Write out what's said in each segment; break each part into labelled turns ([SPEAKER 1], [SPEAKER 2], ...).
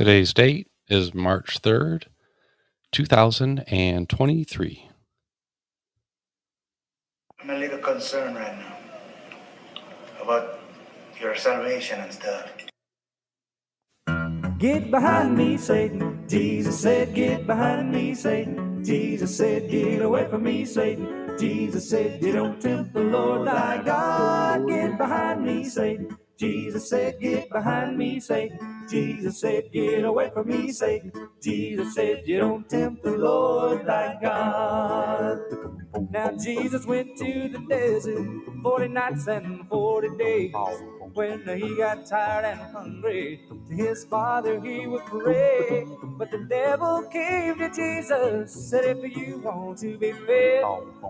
[SPEAKER 1] Today's date is March 3rd, 2023.
[SPEAKER 2] I'm a little concerned right now about your salvation and stuff.
[SPEAKER 3] Get behind me, Satan. Jesus said, Get behind me, Satan. Jesus said, Get away from me, Satan. Jesus said, You don't tempt the Lord thy God. Get behind me, Satan. Jesus said, Get behind me, Satan. Jesus said, Get away from me, Satan. Jesus said, You don't tempt the Lord thy God. Now Jesus went to the desert 40 nights and 40 days. When he got tired and hungry, to his father he would pray. But the devil came to Jesus, said, If you want to be fed,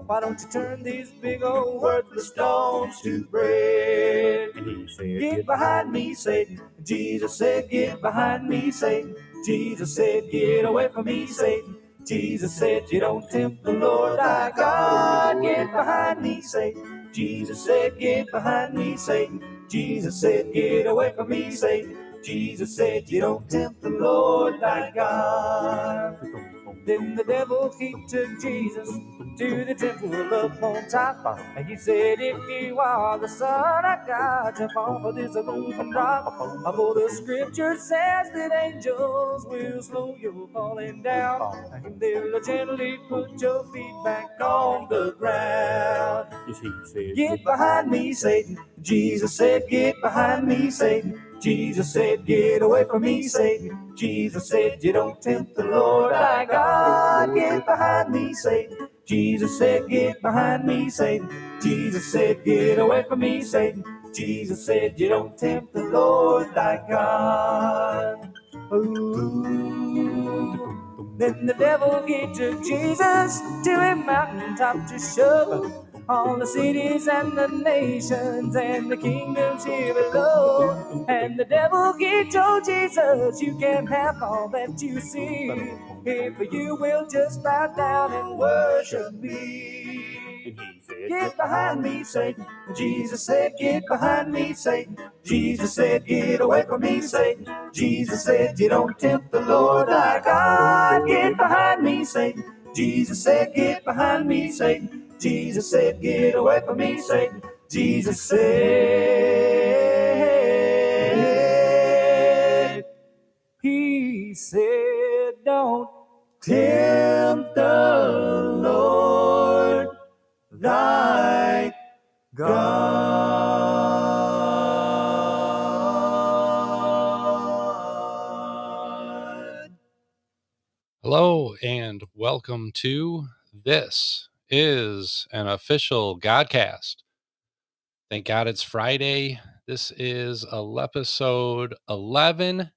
[SPEAKER 3] why don't you turn these big old worthless stones to bread? And he said, Get behind me, Satan. Jesus said, Get behind me, Satan. Jesus said, Get away from me, Satan. Jesus said, You don't tempt the Lord thy God. Get behind me, Satan. Jesus said, Get behind me, Satan. Jesus said, Get away from me, Satan. Jesus said, You don't tempt the Lord thy God. Then the devil he took Jesus to the temple up on top. And he said, If you are the Son of God, jump off of this roof and drop. For the scripture says that angels will slow your falling down. And they'll gently put your feet back on the ground. Get behind me, Satan. Jesus said, Get behind me, Satan. Jesus said, Get away from me, Satan. Jesus said, You don't tempt the Lord thy God. Get behind me, Satan. Jesus said, Get behind me, Satan. Jesus said, Get away from me, Satan. Jesus said, You don't tempt the Lord thy God. Ooh. Then the devil he took Jesus to a mountaintop to show all the cities and the nations and the kingdoms here below. And the devil he told Jesus, You can have all that you see if you will just bow down and worship me. Get behind me, Satan. Jesus said, Get behind me, Satan. Jesus said, Get away from me, Satan. Jesus said, You don't tempt the Lord thy God. Get behind me, Satan. Jesus said, Get behind me, Satan. Jesus said, Get away from me, Satan. Jesus said, He said, Don't tempt the Lord thy God.
[SPEAKER 1] Hello and welcome to this is an official Godcast. Thank God it's Friday. This is episode 11.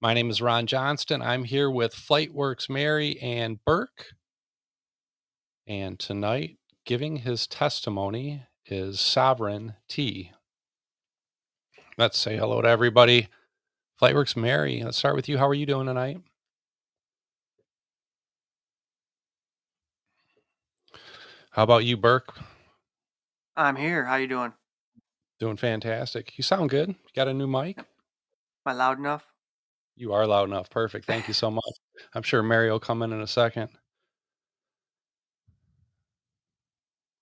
[SPEAKER 1] My name is Ron Johnston. I'm here with Flightworks Mary and Burke. And tonight, giving his testimony is Sovereign T. Let's say hello to everybody. Flightworks Mary, let's start with you. How are you doing tonight? How about you, Burke?
[SPEAKER 4] I'm here. How you doing?
[SPEAKER 1] Doing fantastic. You sound good. You got a new mic?
[SPEAKER 4] Am I loud enough?
[SPEAKER 1] You are loud enough. Perfect. Thank you so much. I'm sure Mary will come in in a second.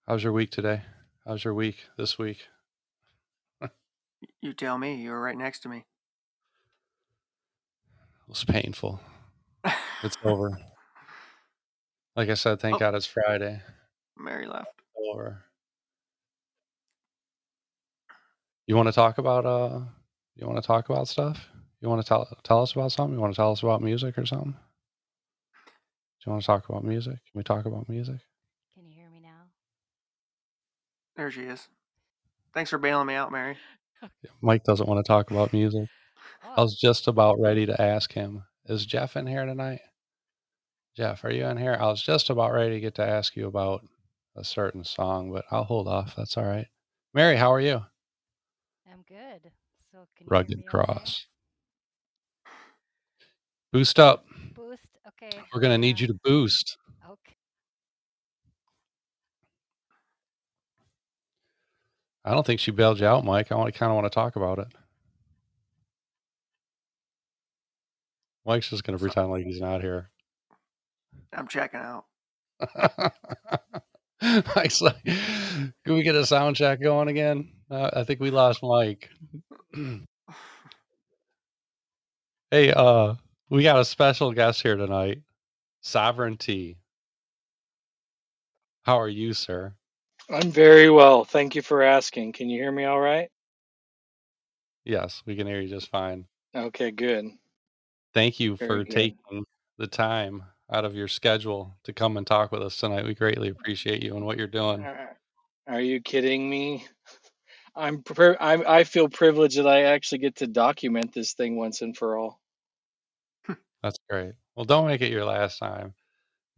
[SPEAKER 1] How's your week today? How's your week this week?
[SPEAKER 4] You tell me. You were right next to me.
[SPEAKER 1] It was painful. It's over. Like I said, thank
[SPEAKER 4] Oh.
[SPEAKER 1] God it's Friday.
[SPEAKER 4] Mary left.
[SPEAKER 1] Over. You want to talk about uh you want to talk about stuff? You want to tell tell us about something? You want to tell us about music or something? Do you want to talk about music? Can we talk about music?
[SPEAKER 5] Can you hear me now?
[SPEAKER 4] There she is. Thanks for bailing me out, Mary.
[SPEAKER 1] Mike doesn't want to talk about music. I
[SPEAKER 5] Oh,
[SPEAKER 1] was just about ready to ask him, is Jeff in here tonight? Jeff, are you in here? I was just about ready to get to ask you about a certain song, but I'll hold off. That's all right. Mary, how are you?
[SPEAKER 5] I'm good. So can you hear
[SPEAKER 1] Rugged
[SPEAKER 5] me okay?
[SPEAKER 1] Cross. Boost up.
[SPEAKER 5] Boost. Okay.
[SPEAKER 1] We're going to need uh you to boost.
[SPEAKER 5] Okay.
[SPEAKER 1] I don't think she bailed you out, Mike. I want, to kind of want to talk about it. Mike's just going to pretend like he's not here.
[SPEAKER 4] I'm checking out.
[SPEAKER 1] Mike's like, can we get a sound check going again? Uh, I think we lost Mike. hey, uh, we got a special guest here tonight, Sovereign T. How are you, sir?
[SPEAKER 6] I'm very well. Thank you for asking. Can you hear me all right?
[SPEAKER 1] Yes, we can hear you just fine.
[SPEAKER 6] Okay, good.
[SPEAKER 1] Thank you
[SPEAKER 6] Very
[SPEAKER 1] for
[SPEAKER 6] good.
[SPEAKER 1] taking the time out of your schedule to come and talk with us tonight. We greatly mm. appreciate you and what you're doing.
[SPEAKER 6] Are are you kidding me? I'm, I'm I feel privileged that I actually get to document this thing once and for all.
[SPEAKER 1] That's great. Well, don't make it your last time.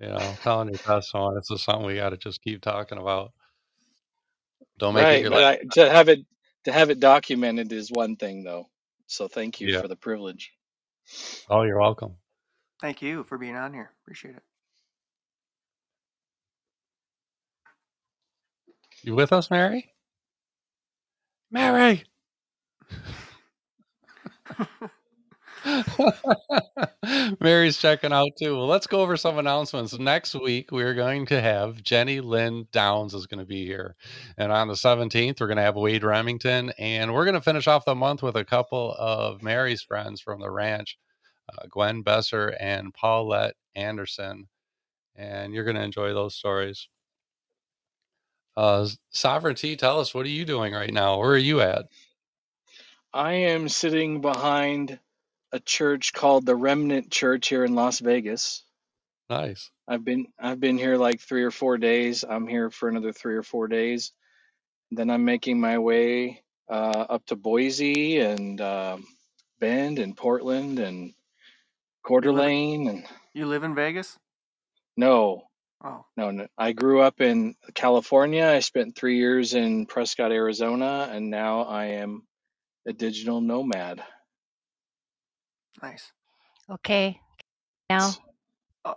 [SPEAKER 1] You know, telling your testimony. This is something we got to just keep talking about. Don't make it your last.
[SPEAKER 6] I, to have it to have it documented is one thing though. So thank you
[SPEAKER 1] Yeah.
[SPEAKER 6] for the privilege.
[SPEAKER 1] Oh, you're welcome.
[SPEAKER 4] Thank you for being on here. Appreciate it.
[SPEAKER 1] You with us, Mary? Mary. Mary's checking out too. Well, let's go over some announcements. Next week, we're going to have Jenny Lynn Downs is going to be here. And on the 17th, we're going to have Wade Remington. And we're going to finish off the month with a couple of Mary's friends from the ranch, uh, Gwen Besser and Paulette Anderson. And you're going to enjoy those stories. Uh, Sovereign T, tell us, what are you doing right now? Where are you at?
[SPEAKER 6] I am sitting behind a church called the Remnant Church here in Las Vegas.
[SPEAKER 1] Nice.
[SPEAKER 6] I've been I've been here like three or four days. I'm here for another three or four days. Then I'm making my way uh, up to Boise and um Bend and Portland and Coeur
[SPEAKER 4] You live,
[SPEAKER 6] and
[SPEAKER 4] you live in Vegas?
[SPEAKER 6] no,
[SPEAKER 4] Oh,
[SPEAKER 6] no, no. I grew up in California. I spent three years in Prescott, Arizona, and now I am a digital nomad.
[SPEAKER 4] nice.
[SPEAKER 5] Okay. Now,
[SPEAKER 4] Oh,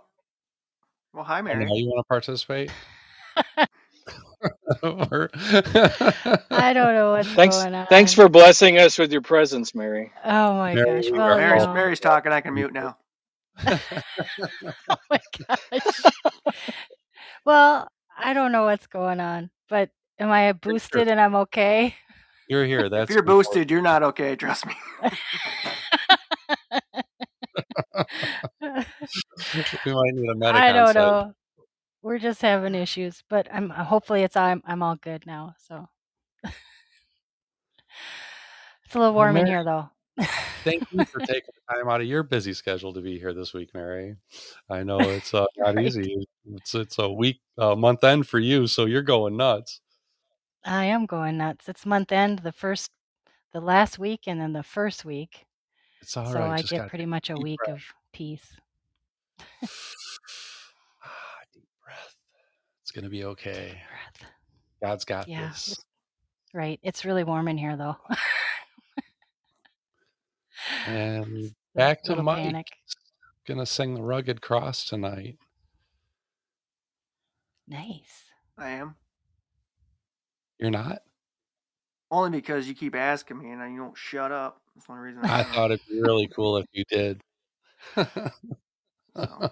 [SPEAKER 4] well, hi,
[SPEAKER 1] And now
[SPEAKER 4] Mary.
[SPEAKER 1] you want to participate? Or-
[SPEAKER 5] I don't know what's
[SPEAKER 6] Thanks,
[SPEAKER 5] going on.
[SPEAKER 6] thanks for blessing us with your presence, Mary.
[SPEAKER 5] Oh my
[SPEAKER 1] Mary,
[SPEAKER 5] gosh. Well,
[SPEAKER 4] Mary's
[SPEAKER 5] no.
[SPEAKER 4] Mary's talking. I can mute now.
[SPEAKER 5] oh my gosh. Well, I don't know what's going on, but am I
[SPEAKER 1] You're
[SPEAKER 5] boosted and I'm okay?
[SPEAKER 1] You're here.
[SPEAKER 4] If
[SPEAKER 1] That's
[SPEAKER 4] you're
[SPEAKER 1] important.
[SPEAKER 4] boosted, you're not okay. Trust me.
[SPEAKER 1] we might need a medic
[SPEAKER 5] I don't know. We're just having issues, but I'm hopefully it's I'm I'm all good now. So it's a little
[SPEAKER 1] Well,
[SPEAKER 5] warm in here though.
[SPEAKER 1] thank you for taking the time out of your busy schedule to be here this week, Mary. I know it's uh, not
[SPEAKER 5] Right.
[SPEAKER 1] easy. It's it's a week, uh, month end for you, so you're going nuts.
[SPEAKER 5] I am going nuts. It's month end, the first the last week and then the first week.
[SPEAKER 1] It's all
[SPEAKER 5] So
[SPEAKER 1] right.
[SPEAKER 5] I
[SPEAKER 1] Just
[SPEAKER 5] get pretty much a week of peace.
[SPEAKER 1] Deep breath. It's gonna be okay. God's got
[SPEAKER 5] Yeah,
[SPEAKER 1] this.
[SPEAKER 5] right. It's really warm in here though.
[SPEAKER 1] And back to
[SPEAKER 5] little
[SPEAKER 1] Mike.
[SPEAKER 5] panic.
[SPEAKER 1] Gonna sing the rugged cross tonight.
[SPEAKER 5] Nice.
[SPEAKER 4] I am
[SPEAKER 1] You're not?
[SPEAKER 4] only because you keep asking me and you don't shut up. That's the only reason I
[SPEAKER 1] I thought it'd be really cool if you did.
[SPEAKER 4] So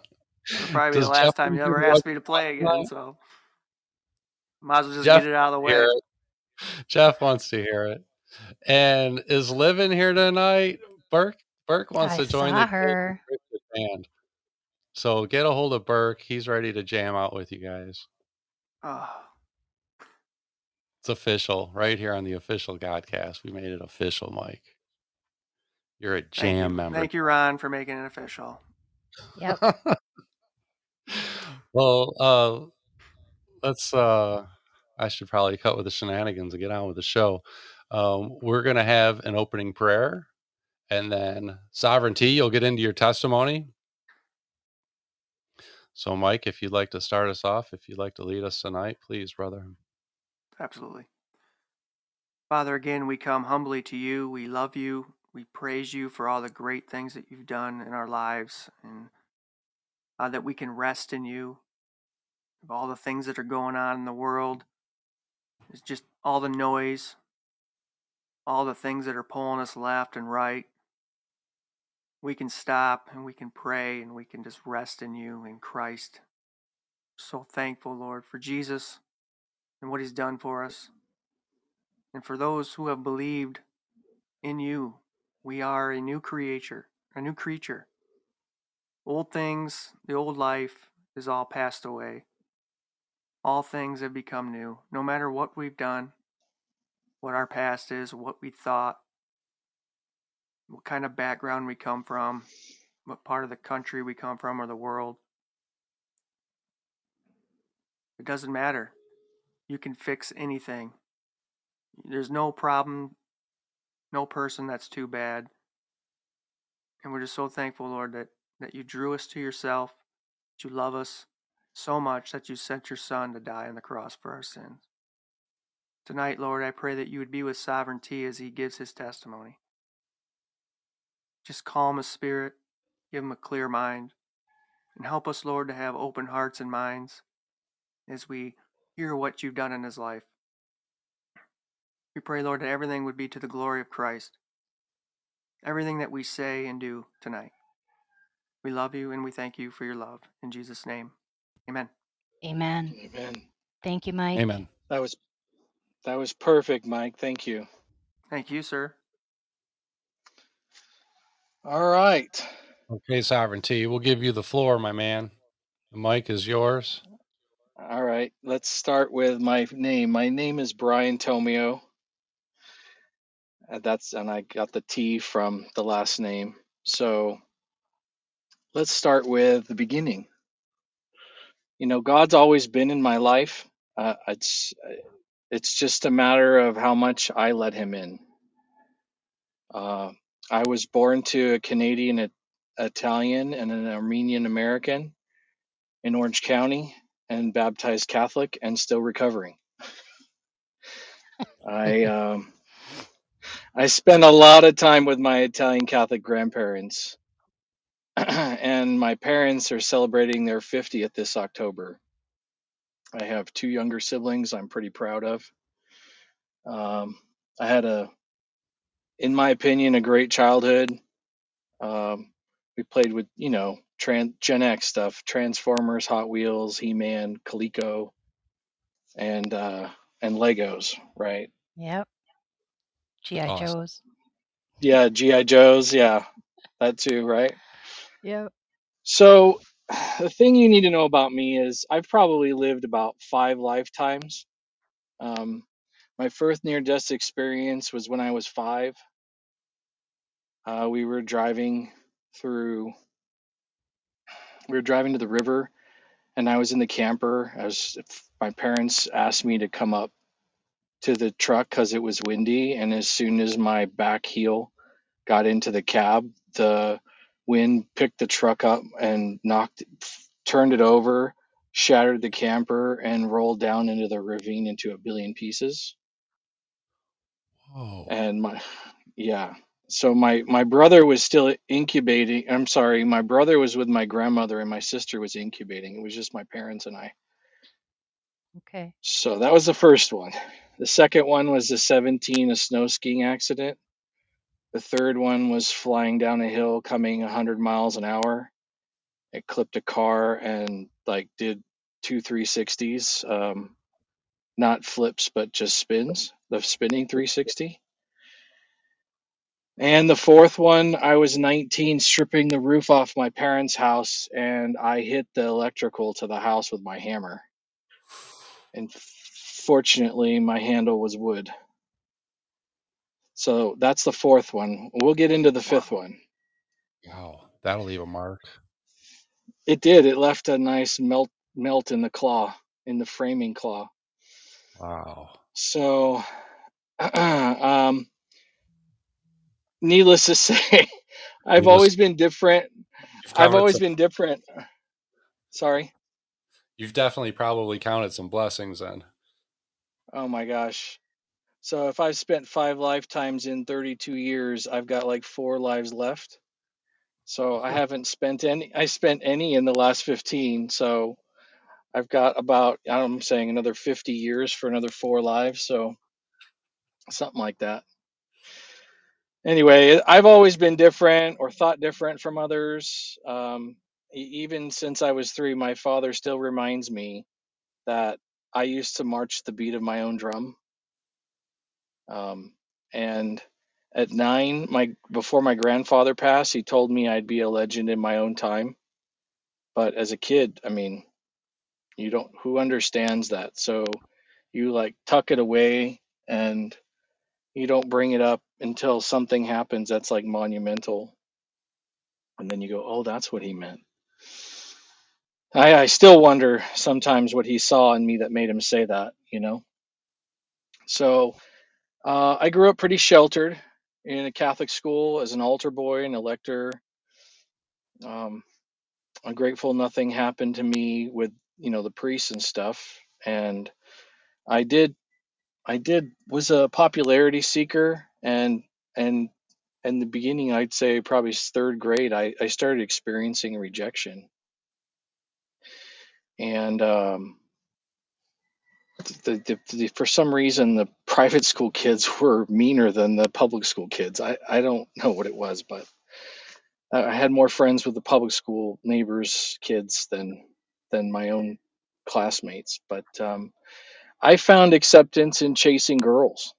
[SPEAKER 4] it'll probably be the last
[SPEAKER 1] Jeff
[SPEAKER 4] time you ever
[SPEAKER 1] the
[SPEAKER 4] ask me to play again. So might as well just
[SPEAKER 1] Jeff
[SPEAKER 4] get it out of the
[SPEAKER 1] wants to hear
[SPEAKER 4] way.
[SPEAKER 1] it. Jeff wants to hear it. And is Livin here tonight? Burke Burke wants
[SPEAKER 5] I
[SPEAKER 1] to join the
[SPEAKER 5] her.
[SPEAKER 1] Band. So get a hold of Burke. He's ready to jam out with you guys.
[SPEAKER 4] Oh,
[SPEAKER 1] It's official right here on the official Godcast. We made it official, Mike. You're a
[SPEAKER 4] thank
[SPEAKER 1] jam
[SPEAKER 4] you,
[SPEAKER 1] member.
[SPEAKER 4] thank you, Ron, for making it official.
[SPEAKER 5] Yep.
[SPEAKER 1] well, uh, let's. Uh, I should probably cut with the shenanigans and get on with the show. Um, we're going to have an opening prayer and then Sovereign T. You'll get into your testimony. So, Mike, if you'd like to start us off, if you'd like to lead us tonight, please, brother.
[SPEAKER 4] Absolutely. Father, again, we come humbly to you. We love you. We praise you for all the great things that you've done in our lives and uh, that we can rest in you. Of all the things that are going on in the world, it's just all the noise, all the things that are pulling us left and right. we can stop and we can pray and we can just rest in you in Christ. So thankful, Lord, for Jesus and what he's done for us. And for those who have believed in you, we are a new creature, a new creature. Old things, the old life is all passed away. All things have become new. No matter what we've done, what our past is, what we thought, what kind of background we come from, what part of the country we come from or the world. It doesn't matter. You can fix anything. There's no problem, no person that's too bad. And we're just so thankful, Lord, that, that you drew us to yourself, that you love us so much that you sent your Son to die on the cross for our sins. Tonight, Lord, I pray that you would be with Sovereign T as he gives his testimony. Just calm his spirit, give him a clear mind, and help us, Lord, to have open hearts and minds as we hear what you've done in his life. We pray, Lord, that everything would be to the glory of Christ. Everything that we say and do tonight. We love you and we thank you for your love. In Jesus' name, amen.
[SPEAKER 5] Amen.
[SPEAKER 6] Amen.
[SPEAKER 5] Thank you, Mike.
[SPEAKER 1] Amen.
[SPEAKER 6] That was that was perfect, Mike. Thank you.
[SPEAKER 4] Thank you, sir.
[SPEAKER 6] All right.
[SPEAKER 1] Okay, Sovereign T. We'll give you the floor, my man. The mic is yours.
[SPEAKER 6] All right. Let's start with my name. My name is Brian Tomio. Uh, That's and I got the T from the last name. So let's start with the beginning. You know, God's always been in my life. Uh, it's it's just a matter of how much I let Him in. Uh, I was born to a Canadian It- Italian and an Armenian American in Orange County and baptized Catholic and still recovering. I um, I spent a lot of time with my Italian Catholic grandparents, and my parents are celebrating their 50th this October. I have two younger siblings I'm pretty proud of. Um, I had a, in my opinion, a great childhood. Um, we played with, you know, tran- Gen X stuff, Transformers, Hot Wheels, He Man, Coleco, and uh, and Legos, right?
[SPEAKER 5] Yep. G.I.
[SPEAKER 1] Awesome.
[SPEAKER 5] Joes.
[SPEAKER 6] Yeah, GI Joes, yeah, that too, right?
[SPEAKER 5] Yep.
[SPEAKER 6] So, the thing you need to know about me is I've probably lived about five lifetimes. Um, my first near death experience was when I was five. Uh, we were driving through, we were driving to the river, and I was in the camper. I was, my parents asked me to come up to the truck because it was windy, and as soon as my back heel got into the cab, the wind picked the truck up and knocked, turned it over, shattered the camper, and rolled down into the ravine into a billion pieces.
[SPEAKER 1] Oh.
[SPEAKER 6] And my, yeah. So my my brother was still incubating. I'm sorry, my brother was with my grandmother, and my sister was incubating. It was just my parents and I.
[SPEAKER 5] Okay.
[SPEAKER 6] So that was the first one. The second one was the 17, a snow skiing accident. The third one was flying down a hill coming 100 miles an hour. It clipped a car and like did two 360s, um, not flips, but just spins, the spinning 360. And the fourth one, I was 19 stripping the roof off my parents' house and I hit the electrical to the house with my hammer. And fortunately, my handle was wood. So that's the fourth one. We'll get into the fifth one.
[SPEAKER 1] Wow. That'll leave a mark.
[SPEAKER 6] It did. It left a nice melt melt in the claw, in the framing claw.
[SPEAKER 1] Wow.
[SPEAKER 6] So, um, needless to say, I've
[SPEAKER 1] just-
[SPEAKER 6] always been different. I've always
[SPEAKER 1] some-
[SPEAKER 6] been different. Sorry.
[SPEAKER 1] You've definitely probably counted some blessings then.
[SPEAKER 6] Oh my gosh. So if I've spent five lifetimes in 32 years, I've got like four lives left. So I haven't spent any. I spent any in the last 15. So I've got about I'm saying another 50 years for another four lives. So something like that. anyway, I've always been different or thought different from others. Um, even since I was three, my father still reminds me that I used to march the beat of my own drum. Um, and at nine, my before my grandfather passed, he told me I'd be a legend in my own time. But as a kid, I mean, you don't who understands that. So you like tuck it away and you don't bring it up until something happens that's like monumental and then you go oh that's what he meant I, I still wonder sometimes what he saw in me that made him say that you know so uh, i grew up pretty sheltered in a catholic school as an altar boy and a lector. Um, i'm grateful nothing happened to me with you know the priests and stuff and i did i did was a popularity seeker and and in the beginning i'd say probably third grade i, I started experiencing rejection. And um, the, the, the, for some reason the private school kids were meaner than the public school kids. I, I don't know what it was but i had more friends with the public school neighbors kids than than my own classmates. But um, i found acceptance in chasing girls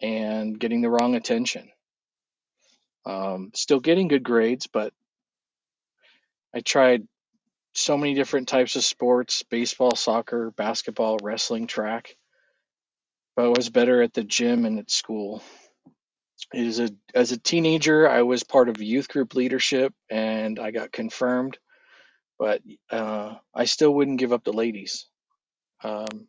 [SPEAKER 6] and getting the wrong attention. Um, still getting good grades but i tried so many different types of sports baseball, soccer, basketball, wrestling, track. But was better at the gym and at school. As a, as a teenager, I was part of youth group leadership and I got confirmed, but uh, I still wouldn't give up the ladies. Um,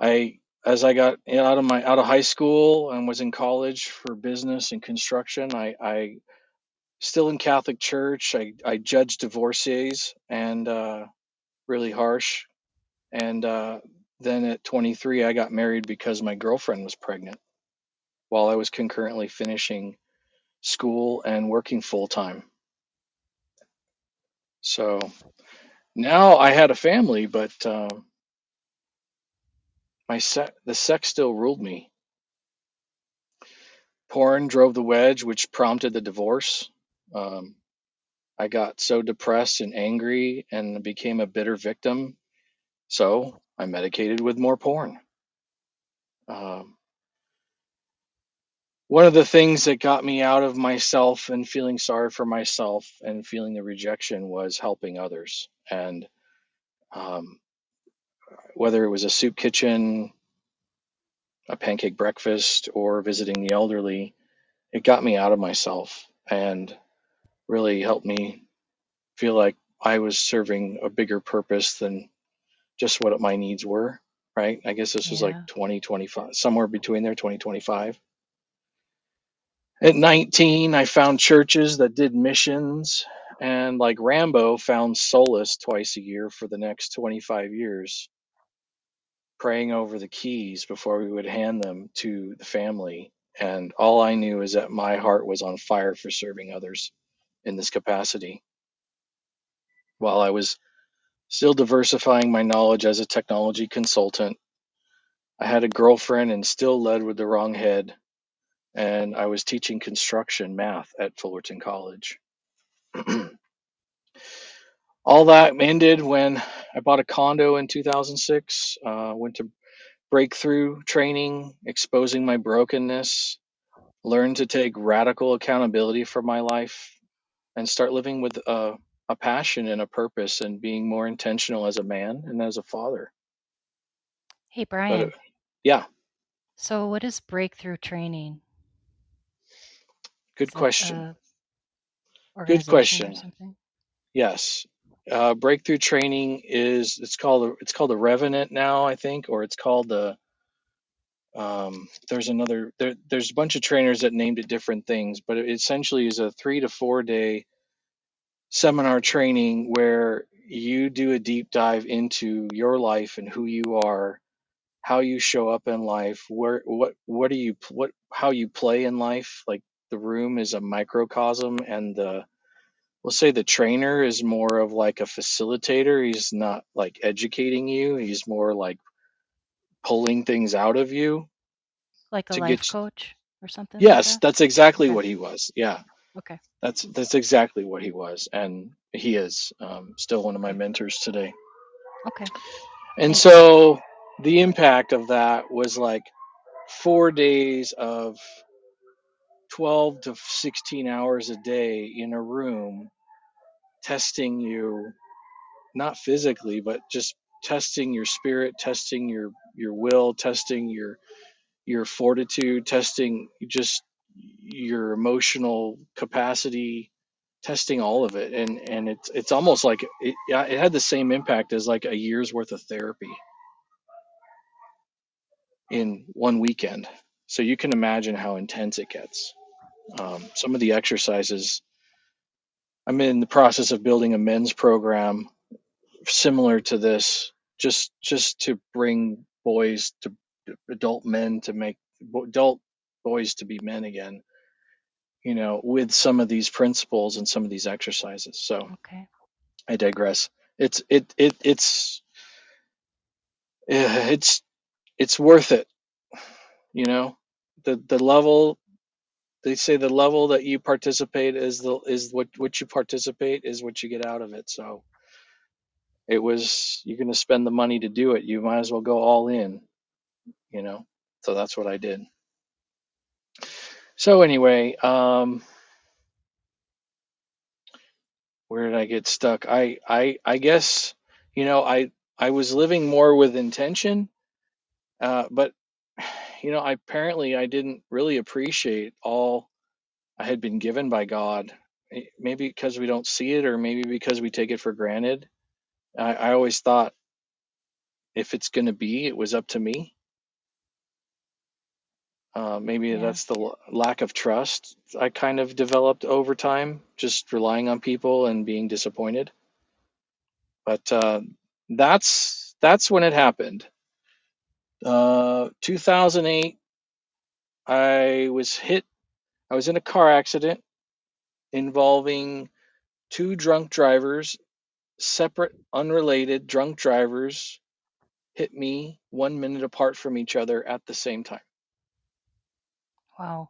[SPEAKER 6] I as I got out of my out of high school and was in college for business and construction, I, I still in Catholic Church. I, I judged divorcees and uh, really harsh And uh, then at 23, I got married because my girlfriend was pregnant while I was concurrently finishing school and working full time. So now I had a family, but uh, my se- the sex still ruled me. Porn drove the wedge, which prompted the divorce. Um, I got so depressed and angry and became a bitter victim. So I medicated with more porn. Um, one of the things that got me out of myself and feeling sorry for myself and feeling the rejection was helping others and um, whether it was a soup kitchen a pancake breakfast or visiting the elderly it got me out of myself and really helped me feel like i was serving a bigger purpose than just what my needs were right i guess this was like
[SPEAKER 5] Yeah.
[SPEAKER 6] 2025 somewhere between there 2025 At 19, I found churches that did missions, and like Rambo, found solace twice a year for the next 25 years, praying over the keys before we would hand them to the family. And all I knew is that my heart was on fire for serving others in this capacity. While I was still diversifying my knowledge as a technology consultant, I had a girlfriend and still led with the wrong head, and I was teaching construction math at Fullerton College. all that ended when I bought a condo in 2006. Uh, went to breakthrough training, exposing my brokenness, learned to take radical accountability for my life, and start living with a, a passion and a purpose and being more intentional as a man and as a father.
[SPEAKER 5] Hey, Brian.
[SPEAKER 6] it, yeah,
[SPEAKER 5] So, what is breakthrough training?
[SPEAKER 6] good question. Good question. Yes. Uh, breakthrough training is it's called it's called the Revenant now, I think, or it's called the um, there's another there, there's a bunch of trainers that named it different things but it essentially is a three to four day seminar training where you do a deep dive into your life and who you are how you show up in life where what what do you what how you play in life. Like the room is a microcosm and the we'll say the trainer is more of like a facilitator. He's not like educating you. He's more like pulling things out of you
[SPEAKER 5] Like a
[SPEAKER 6] to
[SPEAKER 5] life
[SPEAKER 6] get
[SPEAKER 5] coach? or something like
[SPEAKER 6] Yes,
[SPEAKER 5] that?
[SPEAKER 6] that's exactly
[SPEAKER 5] Okay.
[SPEAKER 6] what he was. Yeah,
[SPEAKER 5] Okay.
[SPEAKER 6] that's that's exactly what he was, and he is um, still one of my mentors today.
[SPEAKER 5] Okay.
[SPEAKER 6] And
[SPEAKER 5] Thanks.
[SPEAKER 6] so the impact of that was like four days of 12 to 16 hours a day in a room testing you not physically but just testing your spirit testing your your will testing your your fortitude testing just your emotional capacity testing all of it. And and it's it's almost like it, it had the same impact as like a year's worth of therapy in one weekend. So you can imagine how intense it gets. Um, some of the exercises i'm in the process of building a men's program similar to this just just to bring boys to adult men to make adult boys to be men again you know with some of these principles and some of these exercises. So
[SPEAKER 5] Okay.
[SPEAKER 6] i digress. It's it, it it's eh, it's it's worth it you know? The the level they say the level that you participate is the is what what you participate is what you get out of it. So it was you're going to spend the money to do it. You might as well go all in you know? So that's what i did. So anyway um where did i get stuck? I i i guess you know i i was living more with intention uh but you know I, apparently i didn't really appreciate all i had been given by god. Eh, maybe because we don't see it or maybe because we take it for granted i, I always thought if it's going to be it was up to me. Uh, maybe
[SPEAKER 5] Yeah.
[SPEAKER 6] that's the l- lack of trust i kind of developed over time just relying on people and being disappointed. But uh, that's that's when it happened. Uh, 2008 i was hit i was in a car accident involving two drunk drivers separate unrelated drunk drivers hit me one minute apart from each other at the same time.
[SPEAKER 5] Wow.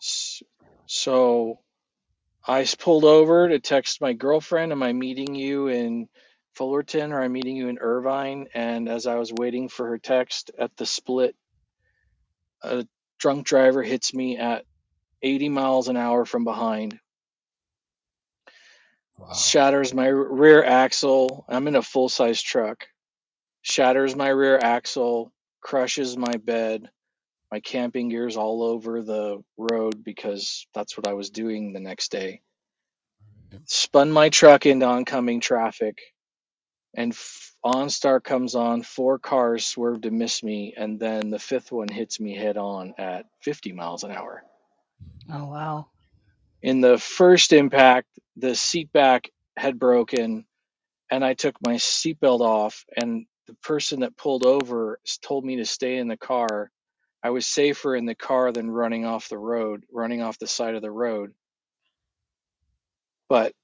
[SPEAKER 6] So I pulled over to text my girlfriend am i meeting you in fullerton or i'm meeting you in irvine? And as i was waiting for her text at the split a drunk driver hits me at 80 miles an hour from behind,
[SPEAKER 1] Wow.
[SPEAKER 6] shatters my rear axle. I'm in a full size truck, shatters my rear axle, crushes my bed. My camping gear's all over the road because that's what I was doing the next day. Spun my truck into oncoming traffic, and f- OnStar comes on. Four cars swerve to miss me, and then the fifth one hits me head on at 50 miles an hour. Hmm.
[SPEAKER 5] Oh wow.
[SPEAKER 6] In the first impact, the seat back had broken, and I took my seatbelt off, and the person that pulled over told me to stay in the car. I was safer in the car than running off the road, running off the side of the road. But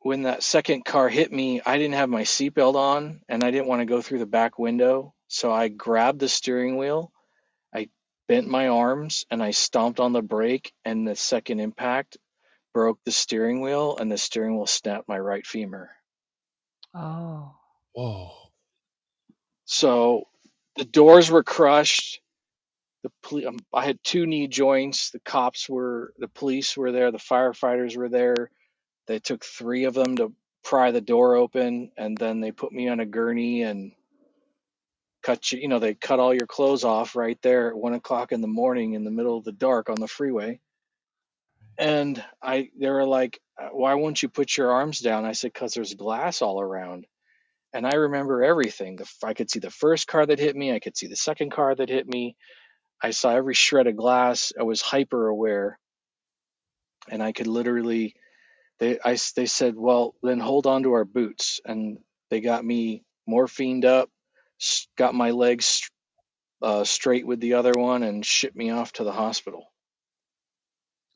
[SPEAKER 6] when that second car hit me, I didn't have my seatbelt on, and I didn't want to go through the back window. So I grabbed the steering wheel, bent my arms, and I stomped on the brake, and the second impact broke the steering wheel, and the steering wheel snapped my right femur.
[SPEAKER 5] Oh.
[SPEAKER 1] Whoa.
[SPEAKER 6] So the doors were crushed. The poli- um, I had two knee joints. The cops were, the police were there, the firefighters were there. They took three of them to pry the door open, and then they put me on a gurney and cut you. You know, they cut all your clothes off right there at one o'clock in the morning in the middle of the dark on the freeway. And I, they were like, "Uh, "Why won't you put your arms down?" I said, "Cause there's glass all around." And I remember everything. I could see the first car that hit me. I could see the second car that hit me. I saw every shred of glass. I was hyper aware, and I could literally. They, I, they said, "Well, then hold on to our boots," and they got me morphined up, got my legs uh, straight with the other one, and shipped me off to the hospital.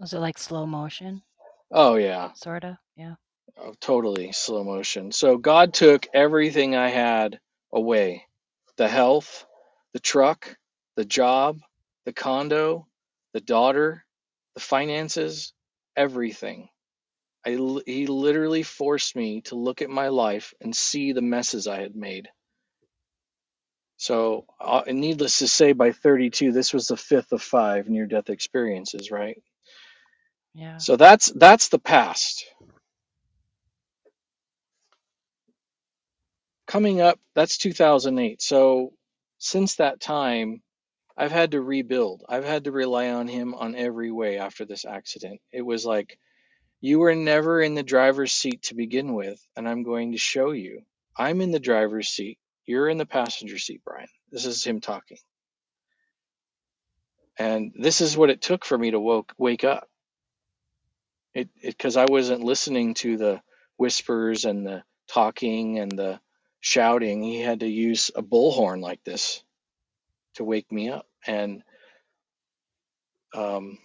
[SPEAKER 5] Was it like slow motion?
[SPEAKER 6] Oh yeah,
[SPEAKER 5] Sorta? Yeah.
[SPEAKER 6] oh, totally slow motion. So God took everything I had away: the health, the truck, the job, the condo, the daughter, the finances, everything. I, he literally forced me to look at my life and see the messes I had made. So, uh, and needless to say, by 32, this was the fifth of five near-death experiences, right?
[SPEAKER 5] Yeah.
[SPEAKER 6] So that's that's the past. Coming up, that's 2008. So since that time, I've had to rebuild. I've had to rely on him on every way after this accident. It was like you were never in the driver's seat to begin with, and I'm going to show you. I'm in the driver's seat. You're in the passenger seat, Brian. This is him talking. And this is what it took for me to woke, wake up. It because I wasn't listening to the whispers and the talking and the shouting. He had to use a bullhorn like this to wake me up. And um,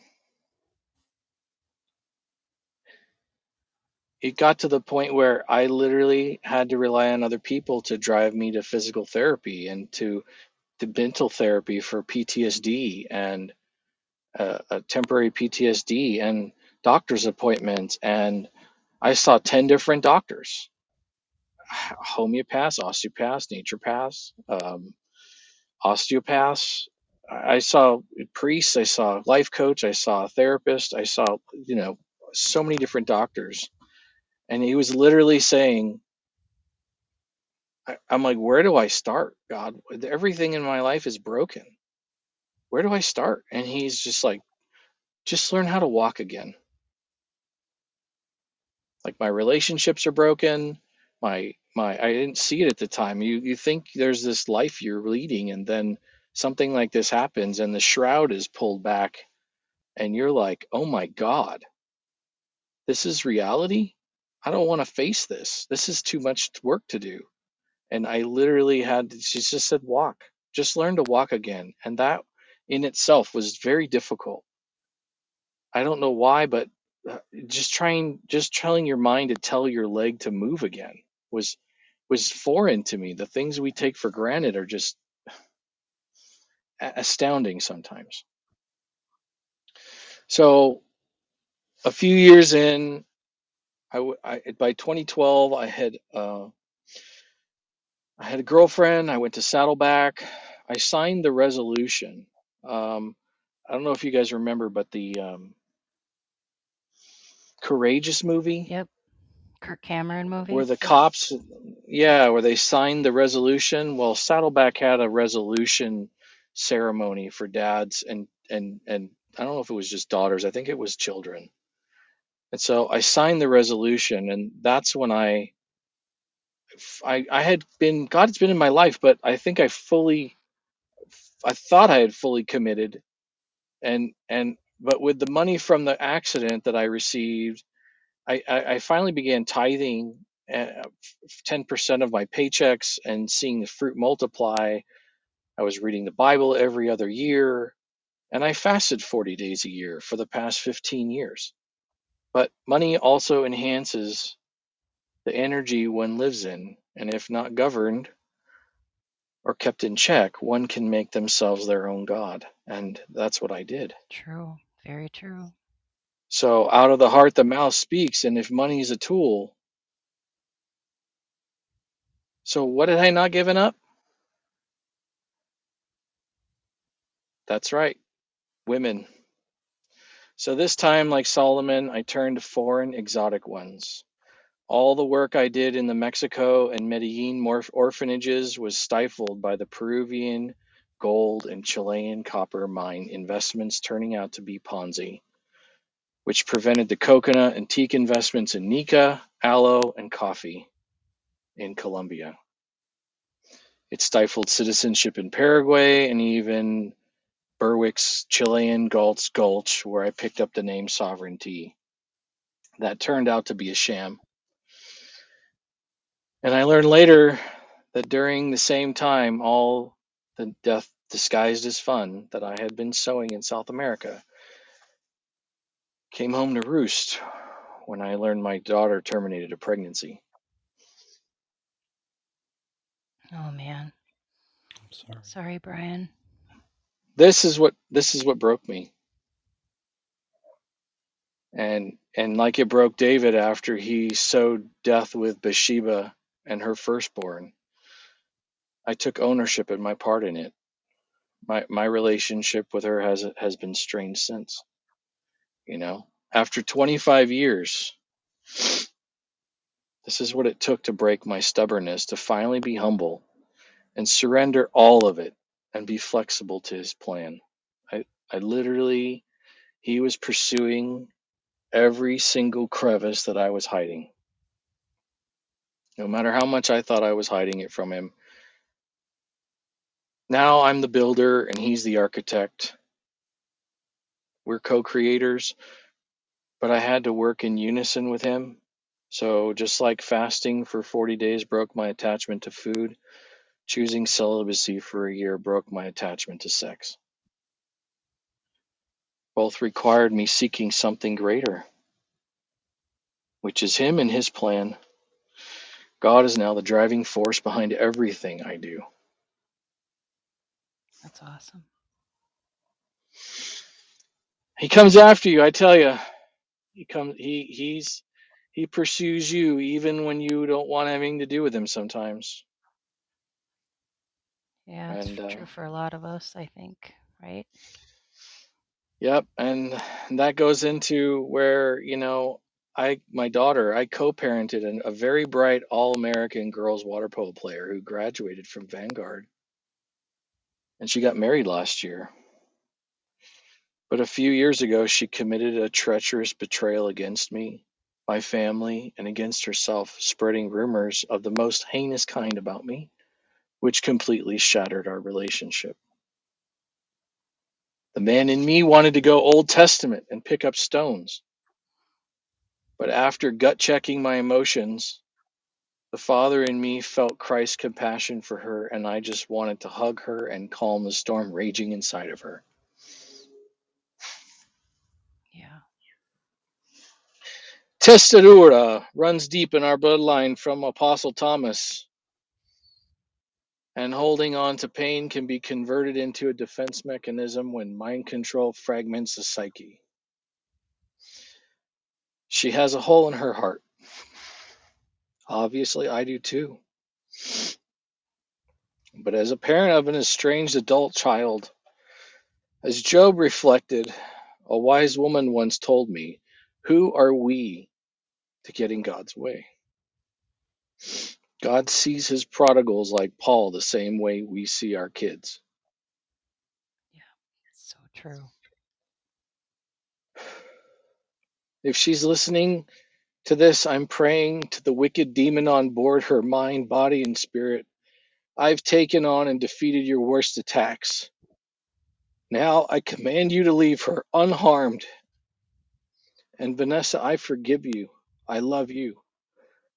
[SPEAKER 6] it got to the point where I literally had to rely on other people to drive me to physical therapy and to to mental therapy for PTSD and uh, a temporary PTSD and doctor's appointments. And I saw 10 different doctors homeopaths, osteopaths, naturopaths, um, osteopaths. I saw priests, I saw life coach, I saw a therapist, I saw, you know, so many different doctors. And he was literally saying, I, I'm like, where do I start, God? Everything in my life is broken. Where do I start? And he's just like, just learn how to walk again. Like my relationships are broken. My my I didn't see it at the time. You you think there's this life you're leading and then something like this happens and the shroud is pulled back and you're like, "Oh my god. This is reality? I don't want to face this. This is too much work to do." And I literally had she just said walk. Just learn to walk again. And that in itself was very difficult. I don't know why, but uh, just trying just telling your mind to tell your leg to move again was was foreign to me. The things we take for granted are just astounding sometimes. So a few years in, I, w- I- by 2012 I had uh, I had a girlfriend. I went to Saddleback. I signed the resolution. Um, I don't know if you guys remember, but the um, Courageous movie
[SPEAKER 5] Yep. Kirk Cameron
[SPEAKER 6] movie.
[SPEAKER 5] where
[SPEAKER 6] the cops, yeah, where they signed the resolution. Well, Saddleback had a resolution ceremony for dads and and and I don't know if it was just daughters. I think it was children. And so I signed the resolution, and that's when I I, I had been God's been in my life, but I think I fully I thought I had fully committed and and but with the money from the accident that I received, I I, I finally began tithing uh, ten percent of my paychecks and seeing the fruit multiply. I was reading the Bible every other year, and I fasted forty days a year for the past fifteen years. But money also enhances the energy one lives in, and if not governed or kept in check, one can make themselves their own god, and that's what I did.
[SPEAKER 5] True. Very true.
[SPEAKER 6] So out of the heart the mouth speaks, and if money is a tool, so what had I not given up? That's right, women. So this time, like Solomon, I turned to foreign exotic ones. All the work I did in the Mexico and Medellin orphanages was stifled by the Peruvian gold and Chilean copper mine investments turning out to be Ponzi, which prevented the coconut and teak investments in Nica, aloe, and coffee in Colombia. It stifled citizenship in Paraguay and even Berwick's Chilean Gulch Gulch, where I picked up the name sovereignty. That turned out to be a sham. And I learned later that during the same time, all the death disguised as fun that I had been sowing in South America came home to roost when I learned my daughter terminated a pregnancy.
[SPEAKER 5] Oh man.
[SPEAKER 1] I'm sorry.
[SPEAKER 5] Sorry, Brian.
[SPEAKER 6] This is what this is what broke me. And and like it broke David after he sowed death with Bathsheba and her firstborn, I took ownership and my part in it. My my relationship with her has has been strained since. You know, after 25 years, this is what it took to break my stubbornness, to finally be humble and surrender all of it and be flexible to his plan. I I literally he was pursuing every single crevice that I was hiding. No matter how much I thought I was hiding it from him. Now I'm the builder and he's the architect. We're co-creators, but I had to work in unison with him. So just like fasting for 40 days broke my attachment to food, choosing celibacy for a year broke my attachment to sex. Both required me seeking something greater, which is him and his plan. God is now the driving force behind everything I do.
[SPEAKER 5] That's awesome.
[SPEAKER 6] He comes after you, I tell you. He comes he he's he pursues you even when you don't want anything to do with him sometimes.
[SPEAKER 5] Yeah, it's
[SPEAKER 6] And uh,
[SPEAKER 5] true for a lot of us, I think, right?
[SPEAKER 6] yep, and that goes into where, you know, I my daughter, I co-parented an, a very bright all-American girls water polo player who graduated from Vanguard and she got married last year. But a few years ago she committed a treacherous betrayal against me, my family, and against herself, spreading rumors of the most heinous kind about me. Which completely shattered our relationship. The man in me wanted to go Old Testament and pick up stones. But after gut checking my emotions, the father in me felt Christ's compassion for her, and I just wanted to hug her and calm the storm raging inside of her.
[SPEAKER 5] Yeah.
[SPEAKER 6] Testadura runs deep in our bloodline from Apostle Thomas, and holding on to pain can be converted into a defense mechanism when mind control fragments the psyche. She has a hole in her heart. Obviously, I do too. But as a parent of an estranged adult child, as Job reflected, a wise woman once told me, Who are we to get in God's way? God sees his prodigals like Paul the same way we see our kids.
[SPEAKER 5] Yeah, so true.
[SPEAKER 6] If she's listening to this, I'm praying to the wicked demon on board her mind, body, and spirit. I've taken on and defeated your worst attacks. Now I command you to leave her unharmed. And Vanessa, I forgive you. I love you.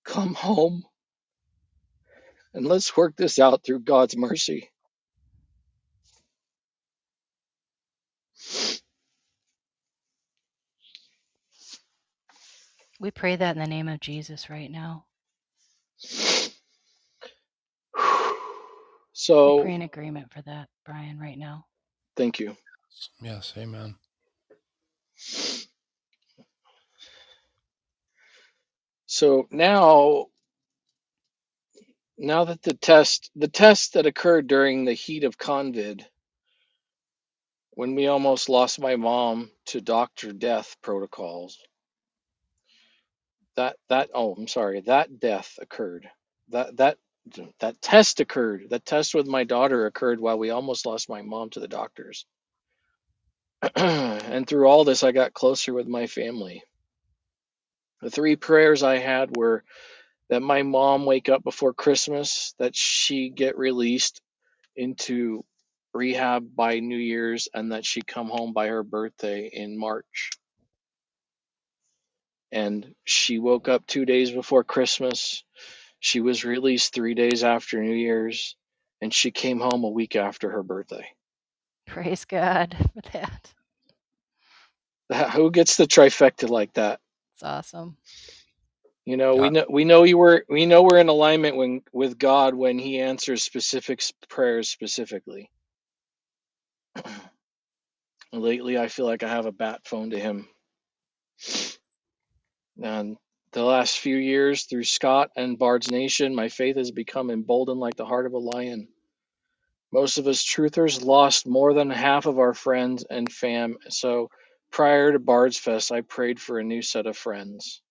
[SPEAKER 6] Come home and let's work this out through God's mercy.
[SPEAKER 5] We pray that in the name of Jesus right now. So we
[SPEAKER 6] So,
[SPEAKER 5] pray in agreement for that, Brian, right now.
[SPEAKER 6] thank you.
[SPEAKER 1] Yes, amen.
[SPEAKER 6] So now, now that the test, the test that occurred during the heat of COVID, when we almost lost my mom to doctor death protocols, that that oh, I'm sorry, that death occurred. That that that test occurred. That test with my daughter occurred while we almost lost my mom to the doctors. and through all this, I got closer with my family. The three prayers I had were that my mom wake up before Christmas, that she get released into rehab by New Year's, and that she come home by her birthday in March. And she woke up two days before Christmas. She was released three days after New Year's, and she came home a week after her birthday.
[SPEAKER 5] Praise God for that.
[SPEAKER 6] Who gets the trifecta like that?
[SPEAKER 5] It's awesome.
[SPEAKER 6] You know, we know we know you were we know we're in alignment when with God when He answers specific prayers specifically. Lately, I feel like I have a bat phone to Him. And the last few years through Scott and Bard's Nation, my faith has become emboldened like the heart of a lion. Most of us truthers lost more than half of our friends and fam. So prior to Bard's Fest, I prayed for a new set of friends.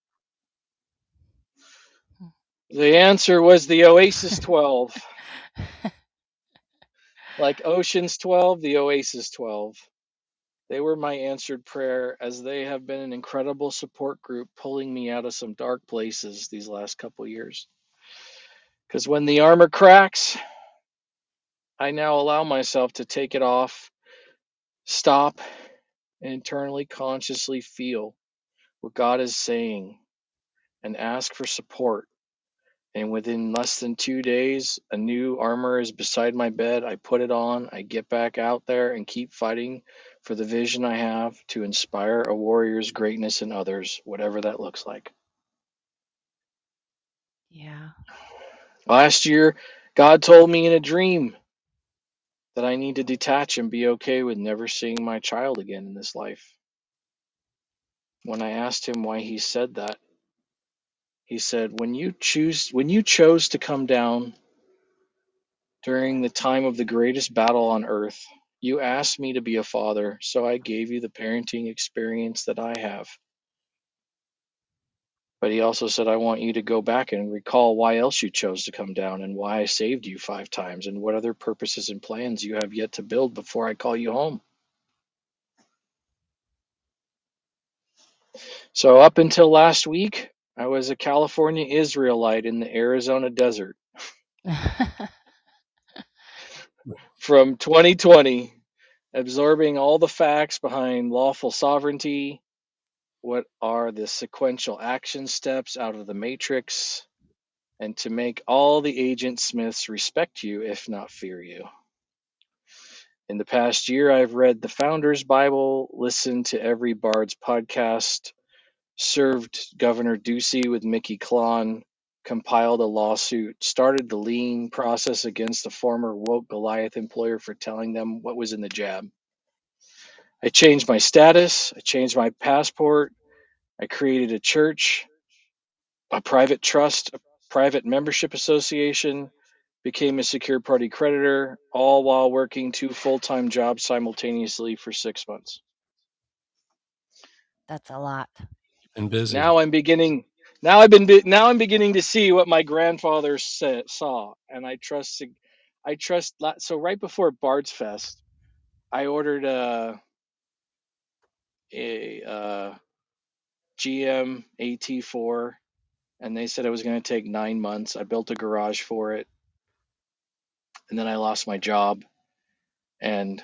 [SPEAKER 6] The answer was the Oasis 12. like Oceans 12, the Oasis 12. They were my answered prayer as they have been an incredible support group pulling me out of some dark places these last couple years. Because when the armor cracks, I now allow myself to take it off, stop, and internally consciously feel what God is saying and ask for support. And within less than two days, a new armor is beside my bed. I put it on, I get back out there and keep fighting for the vision I have to inspire a warrior's greatness in others, whatever that looks like.
[SPEAKER 5] Yeah.
[SPEAKER 6] Last year, God told me in a dream that I need to detach and be okay with never seeing my child again in this life. When I asked him why he said that, he said, "When you choose when you chose to come down during the time of the greatest battle on earth, you asked me to be a father, so I gave you the parenting experience that I have." But he also said, I want you to go back and recall why else you chose to come down and why I saved you five times and what other purposes and plans you have yet to build before I call you home. So, up until last week, I was a California Israelite in the Arizona desert. From 2020, absorbing all the facts behind lawful sovereignty, what are the sequential action steps out of the matrix, and to make all the agent Smiths respect you, if not fear you. In the past year, I've read the Founders Bible, listened to every Bard's podcast, served Governor Ducey with Mickey Klon, compiled a lawsuit, started the lien process against the former woke Goliath employer for telling them what was in the jab. I changed my status, I changed my passport, I created a church, a private trust, a private membership association, became a secure party creditor, all while working two full time jobs simultaneously for six months.
[SPEAKER 5] That's a lot.
[SPEAKER 1] Been busy.
[SPEAKER 6] Now I'm beginning. Now I've been now I'm beginning to see what my grandfather sa- saw, and I trust. I trust. So right before Bard's Fest, I ordered uh, a uh, a, a GM AT4, and they said it was going to take nine months. I built a garage for it, and then I lost my job, and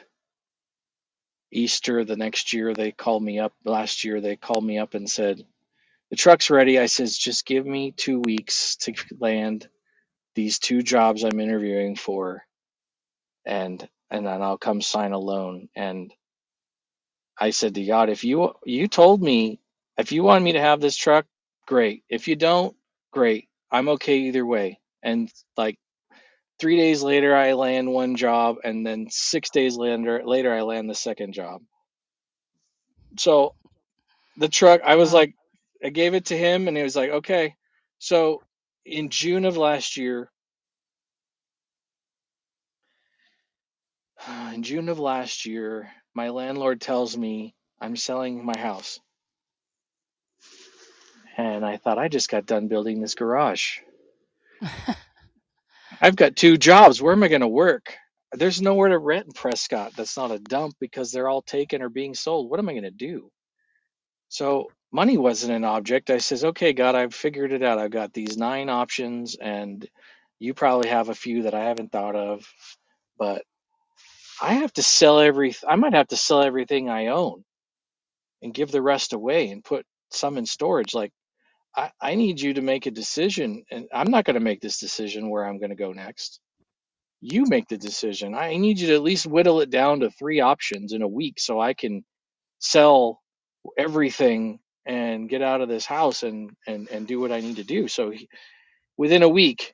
[SPEAKER 6] Easter the next year they called me up. Last year they called me up and said the truck's ready. I says just give me two weeks to land these two jobs I'm interviewing for, and and then I'll come sign a loan. And I said to God, if you you told me if you want me to have this truck, great. If you don't, great. I'm okay either way. And like three days later, I land one job, and then six days later, later I land the second job. So the truck, I was like, I gave it to him, and he was like, okay. So in June of last year, in June of last year, my landlord tells me I'm selling my house. And I thought I just got done building this garage. I've got two jobs. Where am I going to work? There's nowhere to rent in Prescott that's not a dump because they're all taken or being sold. What am I going to do? So money wasn't an object. I says, okay, God, I've figured it out. I've got these nine options, and you probably have a few that I haven't thought of, but I have to sell every. I might have to sell everything I own and give the rest away and put some in storage. Like I, I need you to make a decision, and I'm not going to make this decision where I'm going to go next. You make the decision. I need you to at least whittle it down to three options in a week so I can sell everything and get out of this house and and and do what I need to do. So he, within a week,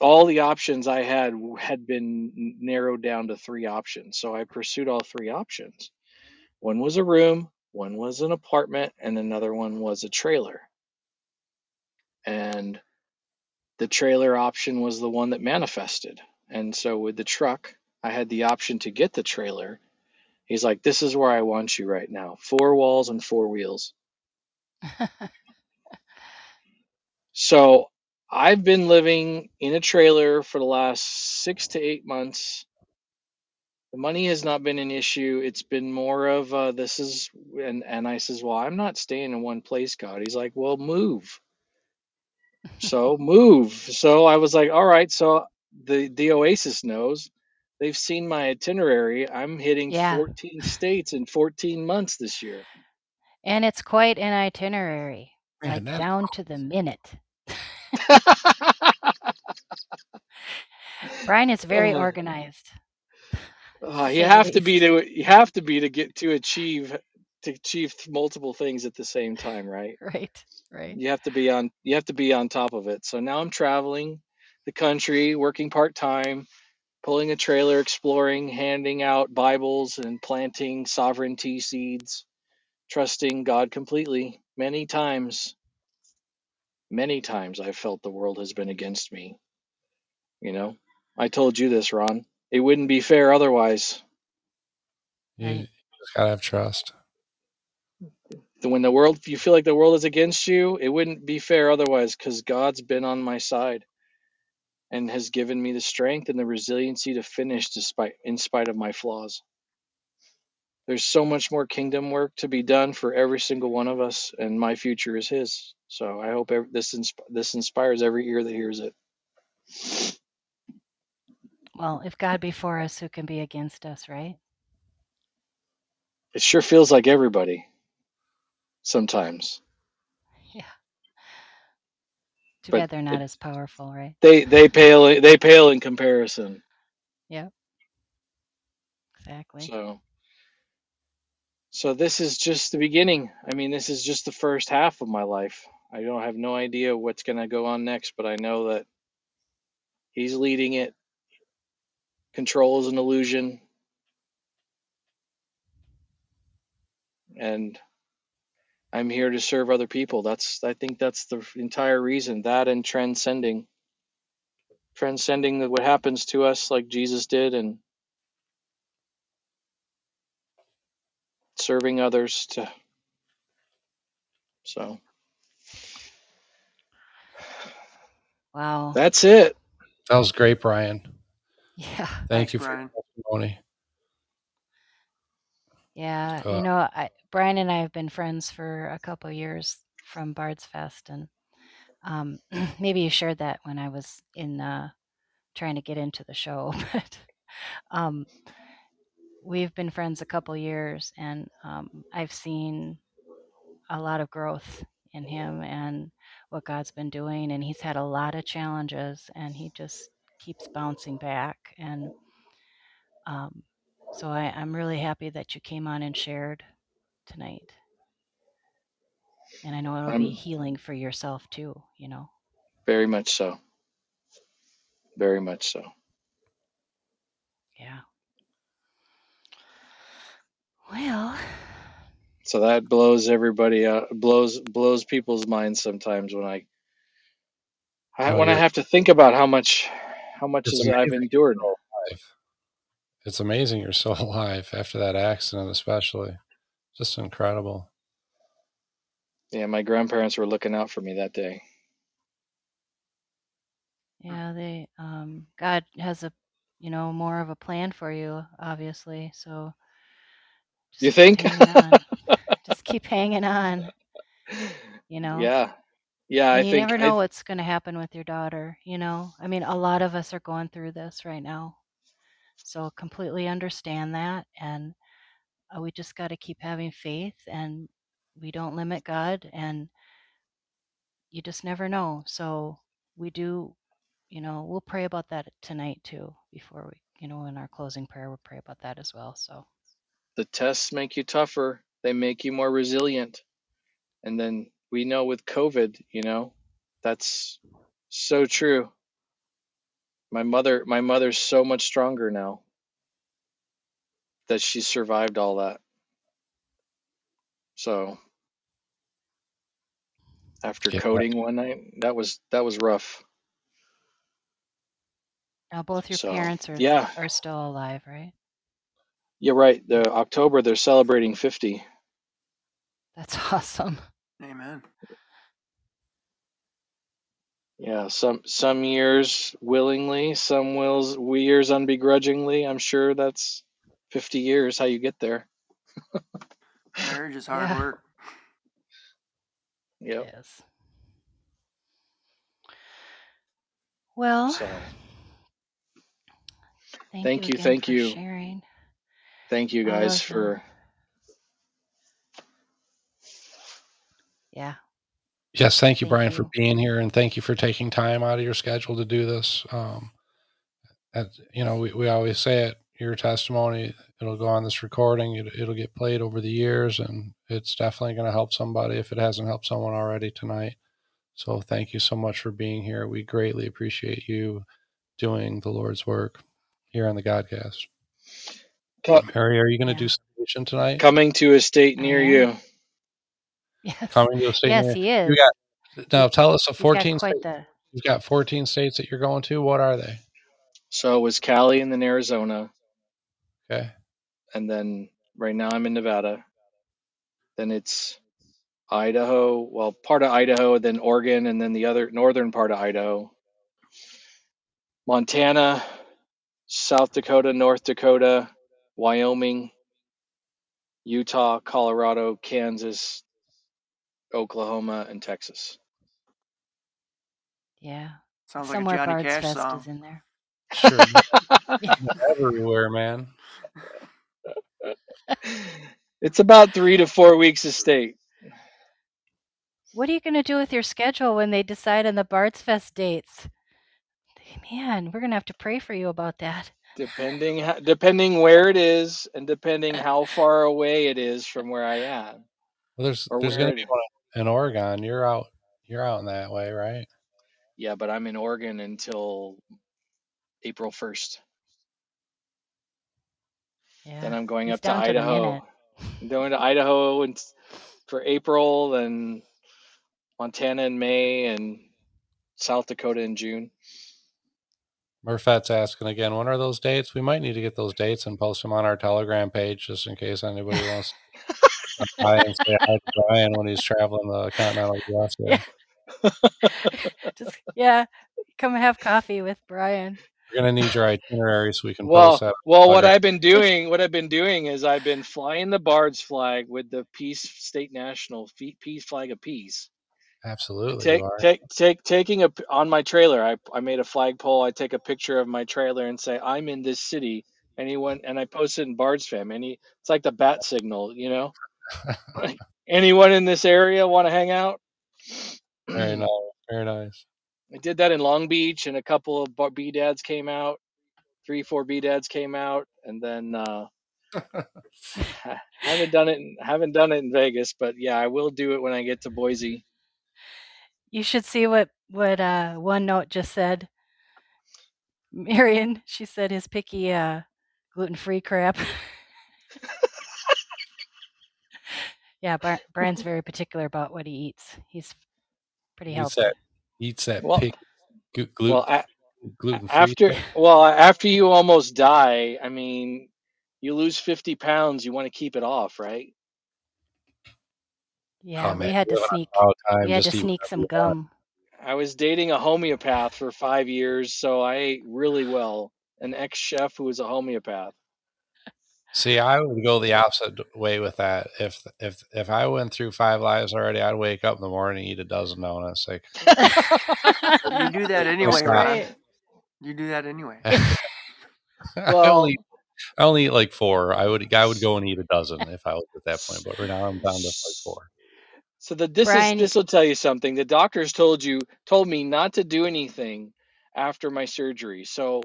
[SPEAKER 6] all the options I had had been narrowed down to three options. So I pursued all three options. One was a room, One was an apartment, and another one was a trailer. And the trailer option was the one that manifested. And so with the truck, I had the option to get the trailer. He's like, This is where I want you right now four walls and four wheels. So I've been living in a trailer for the last six to eight months. The money has not been an issue. It's been more of uh, this is, and and I says, well, I'm not staying in one place, God. He's like, well, move. So move. So I was like, all right. So the the Oasis knows. They've seen my itinerary. I'm hitting
[SPEAKER 5] yeah.
[SPEAKER 6] 14 states in 14 months this year.
[SPEAKER 5] And it's quite an itinerary,
[SPEAKER 1] Man,
[SPEAKER 5] like
[SPEAKER 1] that's
[SPEAKER 5] down to the minute. Brian is very
[SPEAKER 6] Uh,
[SPEAKER 5] organized,
[SPEAKER 6] Uh, you have to be to you have to be to get to achieve to achieve multiple things at the same time, right?
[SPEAKER 5] Right, right.
[SPEAKER 6] You have to be on you have to be on top of it. So now I'm traveling the country, working part time, pulling a trailer, exploring, handing out Bibles and planting sovereignty seeds, trusting God completely. Many times, many times I've felt the world has been against me, you know. I told you this, Ron. It wouldn't be fair otherwise.
[SPEAKER 1] you, you just gotta have trust.
[SPEAKER 6] When the world you feel like the world is against you it wouldn't be fair otherwise because god's been on my side and has given me the strength and the resiliency to finish despite in spite of my flaws. There's so much more kingdom work to be done for every single one of us and my future is his. So i hope ev- this insp- this inspires every ear that hears it.
[SPEAKER 5] Well, if God be for us, who can be against us, right?
[SPEAKER 6] it sure feels like everybody sometimes
[SPEAKER 5] Yeah. Too
[SPEAKER 6] but
[SPEAKER 5] bad they're not
[SPEAKER 6] it,
[SPEAKER 5] as powerful, right?
[SPEAKER 6] they they pale they pale in comparison
[SPEAKER 5] Yep, exactly.
[SPEAKER 6] so So this is just the beginning. I mean, this is just the first half of my life. I don't have no idea what's going to go on next, but I know that he's leading it. Control is an illusion, and I'm here to serve other people. That's I think that's the entire reason. That and transcending, transcending what happens to us, like Jesus did, and serving others. To so
[SPEAKER 5] Wow.
[SPEAKER 6] that's it.
[SPEAKER 1] That was great, Brian.
[SPEAKER 5] Yeah.
[SPEAKER 1] Thank
[SPEAKER 4] Thanks,
[SPEAKER 1] you for
[SPEAKER 4] Brian.
[SPEAKER 1] your testimony.
[SPEAKER 5] Yeah.
[SPEAKER 1] Uh,
[SPEAKER 5] You know, I, Brian and I have been friends for a couple years from Bard's Fest, and um, maybe you shared that when I was in uh, trying to get into the show, but um, we've been friends a couple years, and um, I've seen a lot of growth in him and what God's been doing, and he's had a lot of challenges, and he just keeps bouncing back, and um, so I, I'm really happy that you came on and shared tonight. And I know it'll be
[SPEAKER 6] I'm
[SPEAKER 5] healing for yourself too, you know.
[SPEAKER 6] very much so. Very much so.
[SPEAKER 5] Yeah. Well,
[SPEAKER 6] So that blows everybody out, blows blows people's minds sometimes when I, I
[SPEAKER 1] oh,
[SPEAKER 6] when I have to think about how much how much
[SPEAKER 1] It's
[SPEAKER 6] I've endured.
[SPEAKER 1] you're still alive. It's amazing you're still alive after that accident, especially. Just incredible.
[SPEAKER 6] Yeah, my grandparents were looking out for me that day.
[SPEAKER 5] yeah, they um God has a you know, more of a plan for you, obviously. So
[SPEAKER 6] You think?
[SPEAKER 5] Just keep hanging on, you know.
[SPEAKER 6] yeah, yeah. I
[SPEAKER 5] And you
[SPEAKER 6] think
[SPEAKER 5] never
[SPEAKER 6] I
[SPEAKER 5] know what's going to happen with your daughter, you know. I mean, a lot of us are going through this right now. So completely understand that and uh, we just got to keep having faith and we don't limit God and you just never know. So we do, you know, we'll pray about that tonight too before we, you know, in our closing prayer we'll pray about that as well. So
[SPEAKER 6] the tests make you tougher. They make you more resilient. And then we know with COVID, you know, that's so true. My mother, my mother's so much stronger now that she survived all that. So after
[SPEAKER 1] Get
[SPEAKER 6] coding one night, that was that was rough.
[SPEAKER 5] Now both your
[SPEAKER 6] So
[SPEAKER 5] parents are
[SPEAKER 6] yeah,
[SPEAKER 5] are still alive, right?
[SPEAKER 6] you're right. The October they're celebrating 50.
[SPEAKER 5] That's awesome.
[SPEAKER 4] Amen.
[SPEAKER 6] Yeah, some some years willingly, some wills years unbegrudgingly. I'm sure that's 50 years how you get there.
[SPEAKER 4] Marriage is hard
[SPEAKER 5] Yeah.
[SPEAKER 4] work.
[SPEAKER 6] Yep.
[SPEAKER 5] Yes. Well,
[SPEAKER 6] So
[SPEAKER 5] thank,
[SPEAKER 6] thank
[SPEAKER 5] you,
[SPEAKER 6] you, thank
[SPEAKER 5] for
[SPEAKER 6] you.
[SPEAKER 5] sharing
[SPEAKER 6] thank you guys for
[SPEAKER 5] yeah.
[SPEAKER 1] Yes, thank you,
[SPEAKER 5] Thank
[SPEAKER 1] Brian, for being here, and thank you for taking time out of your schedule to do this. Um, and, you know, we, we always say it. Your testimony, it'll go on this recording. It, it'll get played over the years, and it's definitely going to help somebody if it hasn't helped someone already tonight. So, thank you so much for being here. We greatly appreciate you doing the Lord's work here on the Godcast.
[SPEAKER 6] co-
[SPEAKER 1] Harry, are you going to
[SPEAKER 5] Yeah.
[SPEAKER 1] do salvation tonight?
[SPEAKER 6] coming to a state
[SPEAKER 5] I
[SPEAKER 6] near
[SPEAKER 5] am.
[SPEAKER 6] you.
[SPEAKER 5] Yes.
[SPEAKER 1] Coming to a state
[SPEAKER 5] Yes, he is.
[SPEAKER 1] You got now. Tell us the
[SPEAKER 5] He's got
[SPEAKER 1] fourteen.
[SPEAKER 5] quite
[SPEAKER 1] States,
[SPEAKER 5] the
[SPEAKER 1] you've got fourteen states that you're going to. What are they?
[SPEAKER 6] So it was Cali and then Arizona,
[SPEAKER 1] Okay.
[SPEAKER 6] and then right now I'm in Nevada. Then it's Idaho, well, part of Idaho, then Oregon, and then the other northern part of Idaho. Montana, South Dakota, North Dakota, Wyoming, Utah, Colorado, Kansas, Oklahoma, and Texas.
[SPEAKER 5] yeah.
[SPEAKER 4] Sounds like a Johnny
[SPEAKER 5] Bard's
[SPEAKER 4] Cash
[SPEAKER 5] Fest
[SPEAKER 4] song.
[SPEAKER 5] is in there.
[SPEAKER 1] Sure. Everywhere, man.
[SPEAKER 6] it's about three to four weeks of state.
[SPEAKER 5] What are you going to do with your schedule when they decide on the Bards Fest dates? Man, we're going to have to pray for you about that.
[SPEAKER 6] depending depending where it is and depending uh, how far away it is from where I am.
[SPEAKER 1] Well, there's
[SPEAKER 6] Or
[SPEAKER 1] there's going to be one in Oregon. You're out. You're out in that way, right?
[SPEAKER 6] Yeah, but I'm in Oregon until April 1st.
[SPEAKER 5] Yeah.
[SPEAKER 6] Then I'm going
[SPEAKER 5] he's
[SPEAKER 6] up to
[SPEAKER 5] down to
[SPEAKER 6] Idaho. I'm going to Idaho and for April then Montana in May and South Dakota in June.
[SPEAKER 1] Murphat's asking again. When are those dates? We might need to get those dates and post them on our Telegram page just in case anybody wants to and say hi to Brian when he's traveling the continental U.S.
[SPEAKER 5] Yeah. Just yeah, come have coffee with Brian.
[SPEAKER 1] We're going to need your itinerary so we can
[SPEAKER 6] Well,
[SPEAKER 1] post that.
[SPEAKER 6] well, what I've been doing, what I've been doing is I've been flying the Bard's flag with the Peace State National Peace Flag of Peace.
[SPEAKER 1] Absolutely.
[SPEAKER 6] take take take taking a on my trailer I, I made a flagpole i take a picture of my trailer and say i'm in this city anyone and i posted in bard's fam any it's like the bat signal you know Like, anyone in this area want to hang out
[SPEAKER 1] Very nice. Very nice.
[SPEAKER 6] i did that in long beach and a couple of b dads came out three four b dads came out and then uh haven't done it in, haven't done it in vegas but yeah i will do it when i get to boise
[SPEAKER 5] You should see what what uh one note just said. Marion, she said his picky uh gluten free crap. yeah, Bar- Brian's very particular about what he eats. He's pretty
[SPEAKER 1] Eats
[SPEAKER 5] healthy.
[SPEAKER 1] that, eats that
[SPEAKER 6] Well-
[SPEAKER 1] pig gluten,
[SPEAKER 6] well a-
[SPEAKER 1] gluten free.
[SPEAKER 6] after well after you almost die i mean you lose 50 pounds you want to keep it off right
[SPEAKER 5] Yeah,
[SPEAKER 1] Oh,
[SPEAKER 5] we had to sneak. We had to sneak some gum.
[SPEAKER 6] i was dating a homeopath for five years so i ate really well an ex-chef who was a homeopath
[SPEAKER 1] See, I would go the opposite way with that. If if if I went through five lives already, I'd wake up in the morning eat a dozen donuts. Like
[SPEAKER 4] You do that anyway.
[SPEAKER 5] Right.
[SPEAKER 4] You do that anyway.
[SPEAKER 1] I only I only eat like four. I would I would go and eat a dozen if I was at that point. But right now I'm down to like four.
[SPEAKER 6] so the this
[SPEAKER 5] Brian,
[SPEAKER 6] is this will tell you something the doctors told you told me not to do anything after my surgery so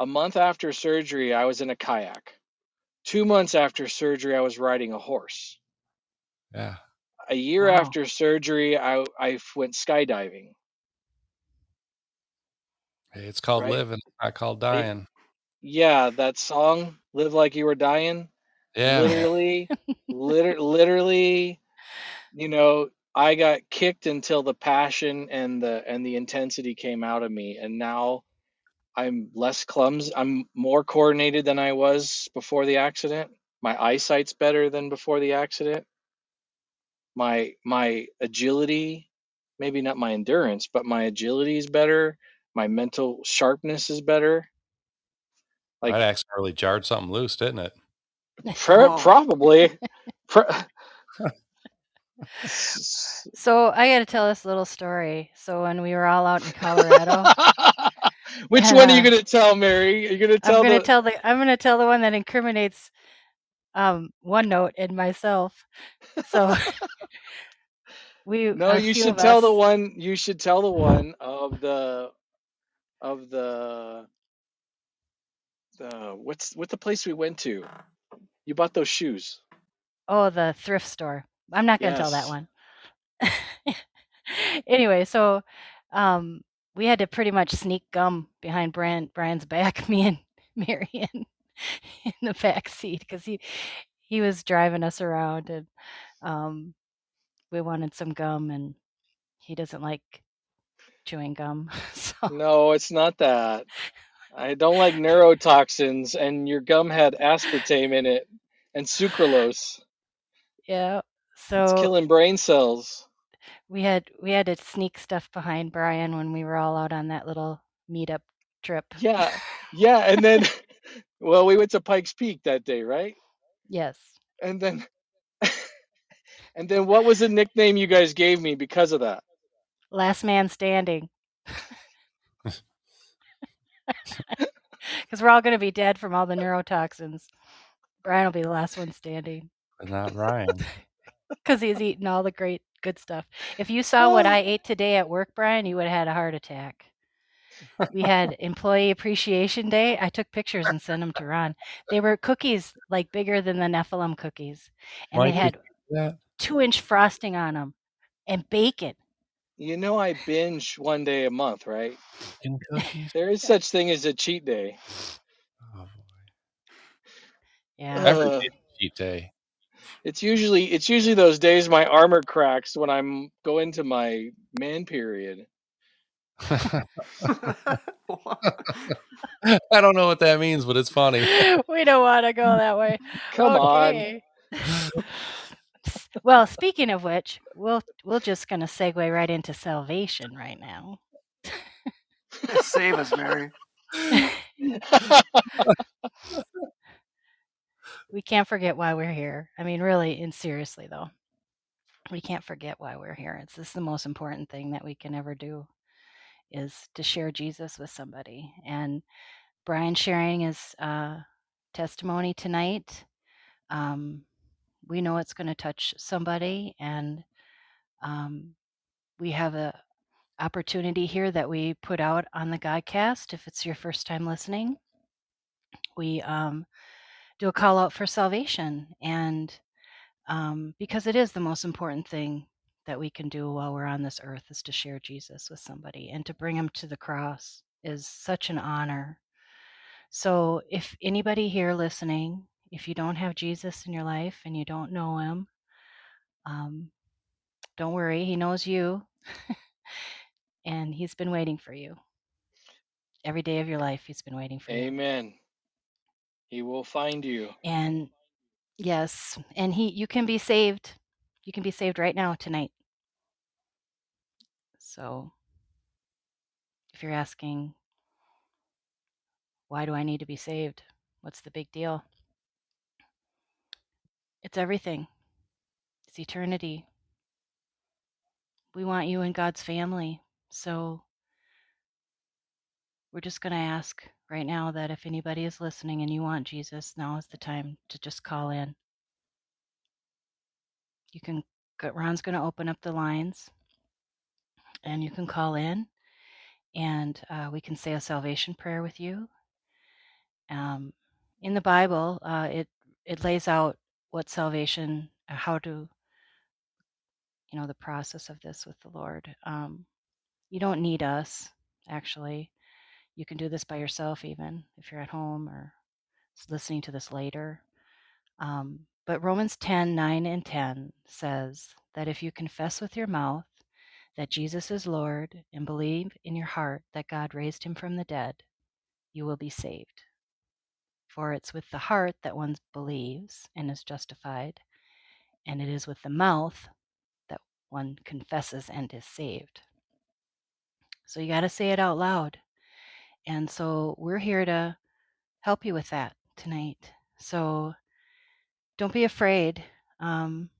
[SPEAKER 6] a month after surgery i was in a kayak two months after surgery i was riding a horse
[SPEAKER 1] Yeah.
[SPEAKER 6] a year
[SPEAKER 5] Wow.
[SPEAKER 6] after surgery I, I went skydiving
[SPEAKER 1] Hey, it's called
[SPEAKER 6] Right.
[SPEAKER 1] living, I call dying.
[SPEAKER 6] yeah that song live like you were dying
[SPEAKER 1] Yeah.
[SPEAKER 6] Literally, liter- literally, you know, I got kicked until the passion and the and the intensity came out of me, and now I'm less clumsy. I'm more coordinated than I was before the accident. My eyesight's better than before the accident. My my agility, maybe not my endurance, but my agility is better. My mental sharpness is better. Like
[SPEAKER 1] Might accidentally jarred something loose, didn't it?
[SPEAKER 6] Pro-
[SPEAKER 4] Oh.
[SPEAKER 6] probably. Pro-
[SPEAKER 5] So I got to tell this little story. So when we were all out in Colorado,
[SPEAKER 6] Which one are you
[SPEAKER 5] uh,
[SPEAKER 6] gonna tell, Mary? Are you gonna tell?
[SPEAKER 5] I'm gonna
[SPEAKER 6] the?
[SPEAKER 5] tell the I'm gonna tell the one that incriminates um OneNote and myself. So we
[SPEAKER 6] no, you should tell the one. You should tell the one of the, of the, the what's what the place we went to? You bought those shoes.
[SPEAKER 5] Oh, the thrift store. I'm not gonna tell that one. anyway, so um, we had to pretty much sneak gum behind Brian Brian's back, me and Marion in the back seat because he he was driving us around and um, we wanted some gum and he doesn't like chewing gum. So
[SPEAKER 6] No, it's not that. I don't like neurotoxins, and your gum had aspartame in it and sucralose.
[SPEAKER 5] yeah, So It's
[SPEAKER 6] killing brain cells.
[SPEAKER 5] We had we had to sneak stuff behind Brian when we were all out on that little meetup trip.
[SPEAKER 6] Yeah, yeah, and then, well, we went to Pikes Peak that day, right?
[SPEAKER 5] Yes.
[SPEAKER 6] And then, and then, what was the nickname you guys gave me because of that?
[SPEAKER 5] Last man standing. Because we're all going to be dead from all the neurotoxins. Brian will be the last one standing
[SPEAKER 1] But not Ryan.
[SPEAKER 5] because he's eating all the great, good stuff. If you saw what I ate today at work, Brian, you would have had a heart attack. We had Employee Appreciation Day. I took pictures and sent them to Ron. They were cookies like bigger than the Nephilim cookies, and
[SPEAKER 1] Why
[SPEAKER 5] they had two inch frosting on them and bacon.
[SPEAKER 6] You know, I binge one day a month, right?
[SPEAKER 1] Chicken cookies?
[SPEAKER 6] There is such thing as a cheat day.
[SPEAKER 1] Oh, boy.
[SPEAKER 5] Yeah.
[SPEAKER 1] Every
[SPEAKER 6] Uh,
[SPEAKER 1] day's a cheat day.
[SPEAKER 6] It's usually it's usually those days my armor cracks when I'm go into my man period.
[SPEAKER 1] I don't know what that means, but it's funny.
[SPEAKER 5] we don't want to go that way.
[SPEAKER 6] Come on.
[SPEAKER 5] okay. S- well, speaking of which, we'll we're just gonna segue right into salvation right now.
[SPEAKER 4] Save us, Mary.
[SPEAKER 5] We can't forget why we're here. I mean, really and seriously though, we can't forget why we're here. It's this is the most important thing that we can ever do is to share Jesus with somebody. And Brian sharing his uh, testimony tonight. Um, we know it's going to touch somebody, and um, we have a opportunity here that we put out on the Godcast. If it's your first time listening, we um, do a call out for salvation, and um, because it is the most important thing that we can do while we're on this earth is to share Jesus with somebody and to bring him to the cross is such an honor. So, if anybody here listening, if you don't have Jesus in your life and you don't know him, um, don't worry, he knows you and he's been waiting for you. Every day of your life, he's been waiting for you.
[SPEAKER 6] Amen. He will find you.
[SPEAKER 5] And yes, and he you can be saved. You can be saved right now tonight. So if you're asking why do I need to be saved? What's the big deal? It's everything. It's eternity. We want you in God's family. So we're just going to ask right now that if anybody is listening and you want Jesus, now is the time to just call in. You can, Ron's going to open up the lines and you can call in and uh, we can say a salvation prayer with you. Um, in the Bible, uh, it, it lays out what salvation, uh, how to, you know, the process of this with the Lord. Um, you don't need us, actually. You can do this by yourself, even if you're at home or listening to this later. Um, but Romans 10 9 and 10 says that if you confess with your mouth that Jesus is Lord and believe in your heart that God raised him from the dead, you will be saved. For it's with the heart that one believes and is justified, and it is with the mouth that one confesses and is saved. So you got to say it out loud. And so we're here to help you with that tonight. So don't be afraid. Um,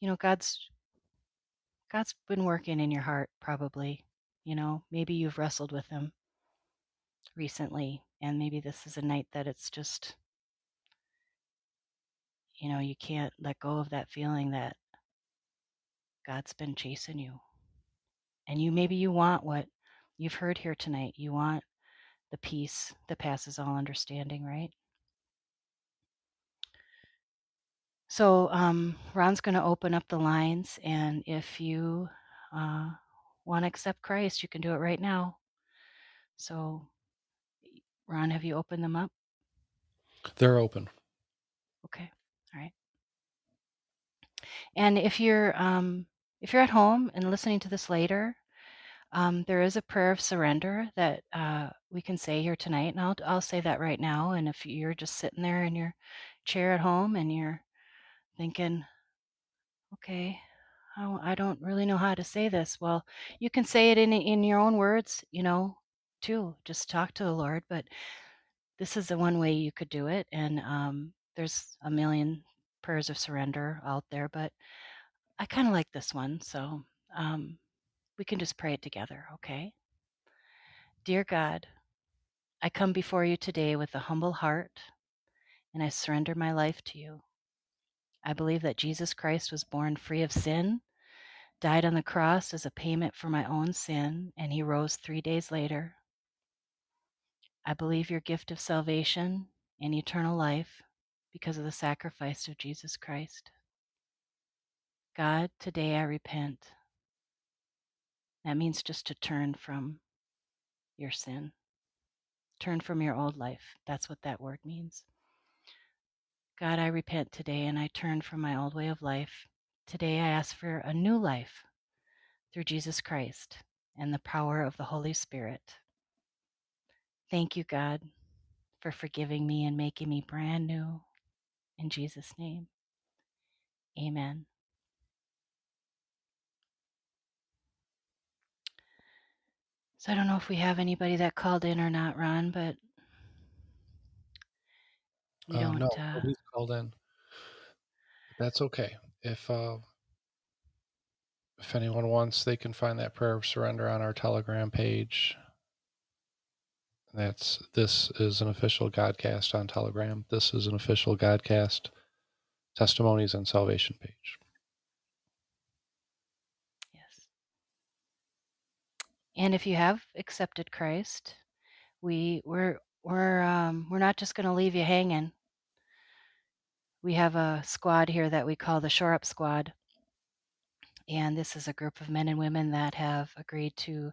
[SPEAKER 5] you know, God's God's been working in your heart probably. You know, maybe you've wrestled with him recently and maybe this is a night that it's just you know, you can't let go of that feeling that God's been chasing you. And you maybe you want what you've heard here tonight. You want the peace that passes all understanding, right? So um, Ron's going to open up the lines, and if you uh, want to accept Christ, you can do it right now. So, Ron, have you opened them up?
[SPEAKER 1] They're open.
[SPEAKER 5] Okay, all right. And if you're um, if you're at home and listening to this later, um, there is a prayer of surrender that uh, we can say here tonight, and I'll I'll say that right now. And if you're just sitting there in your chair at home and you're thinking, okay, I, don't really know how to say this, well, you can say it in in your own words, you know, too. Just talk to the Lord. But this is the one way you could do it, and um, there's a million prayers of surrender out there, but I kind of like this one, so um, we can just pray it together, okay? Dear God, I come before you today with a humble heart, and I surrender my life to you. I believe that Jesus Christ was born free of sin, died on the cross as a payment for my own sin, and he rose three days later. I believe your gift of salvation and eternal life because of the sacrifice of Jesus Christ. God, today I repent. That means just to turn from your sin, turn from your old life. That's what that word means. God, I repent today and I turn from my old way of life. Today I ask for a new life through Jesus Christ and the power of the Holy Spirit. Thank you, God, for forgiving me and making me brand new. In Jesus' name, amen. So I don't know if we have anybody that called in or not, Ron, but we
[SPEAKER 1] Uh,
[SPEAKER 5] don't.
[SPEAKER 1] no,
[SPEAKER 5] uh,
[SPEAKER 1] nobody's called in. That's okay. If uh, if anyone wants, they can find that prayer of surrender on our Telegram page. That's this is an official Godcast on Telegram. This is an official Godcast testimonies and salvation page.
[SPEAKER 5] And if you have accepted Christ, we we're we're um, we're not just going to leave you hanging. We have a squad here that we call the Shore Up Squad, and this is a group of men and women that have agreed to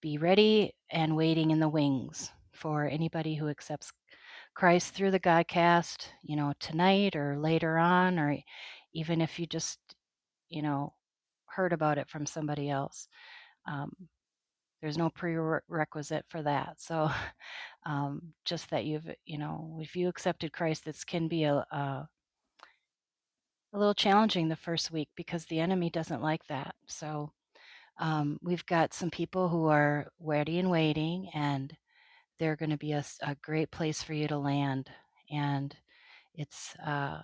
[SPEAKER 5] be ready and waiting in the wings for anybody who accepts Christ through the Godcast, you know, tonight or later on, or even if you just, you know, heard about it from somebody else. Um, there's no prerequisite for that. So, um, just that you've, you know, if you accepted Christ, this can be a, a a little challenging the first week because the enemy doesn't like that. So, um, we've got some people who are ready and waiting, and they're going to be a, a, great place for you to land. And it's uh,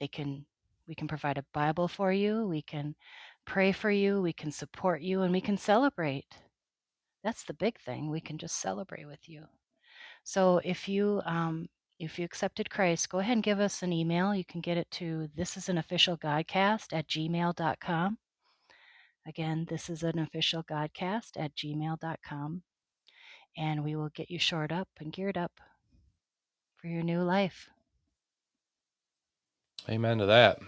[SPEAKER 5] they can we can provide a Bible for you, we can pray for you, we can support you, and we can celebrate. That's the big thing. We can just celebrate with you. So if you um, if you accepted Christ, go ahead and give us an email. You can get it to this is an official godcast at gmail.com. Again, this is an official godcast at gmail.com. And we will get you shored up and geared up for your new life.
[SPEAKER 1] Amen to that.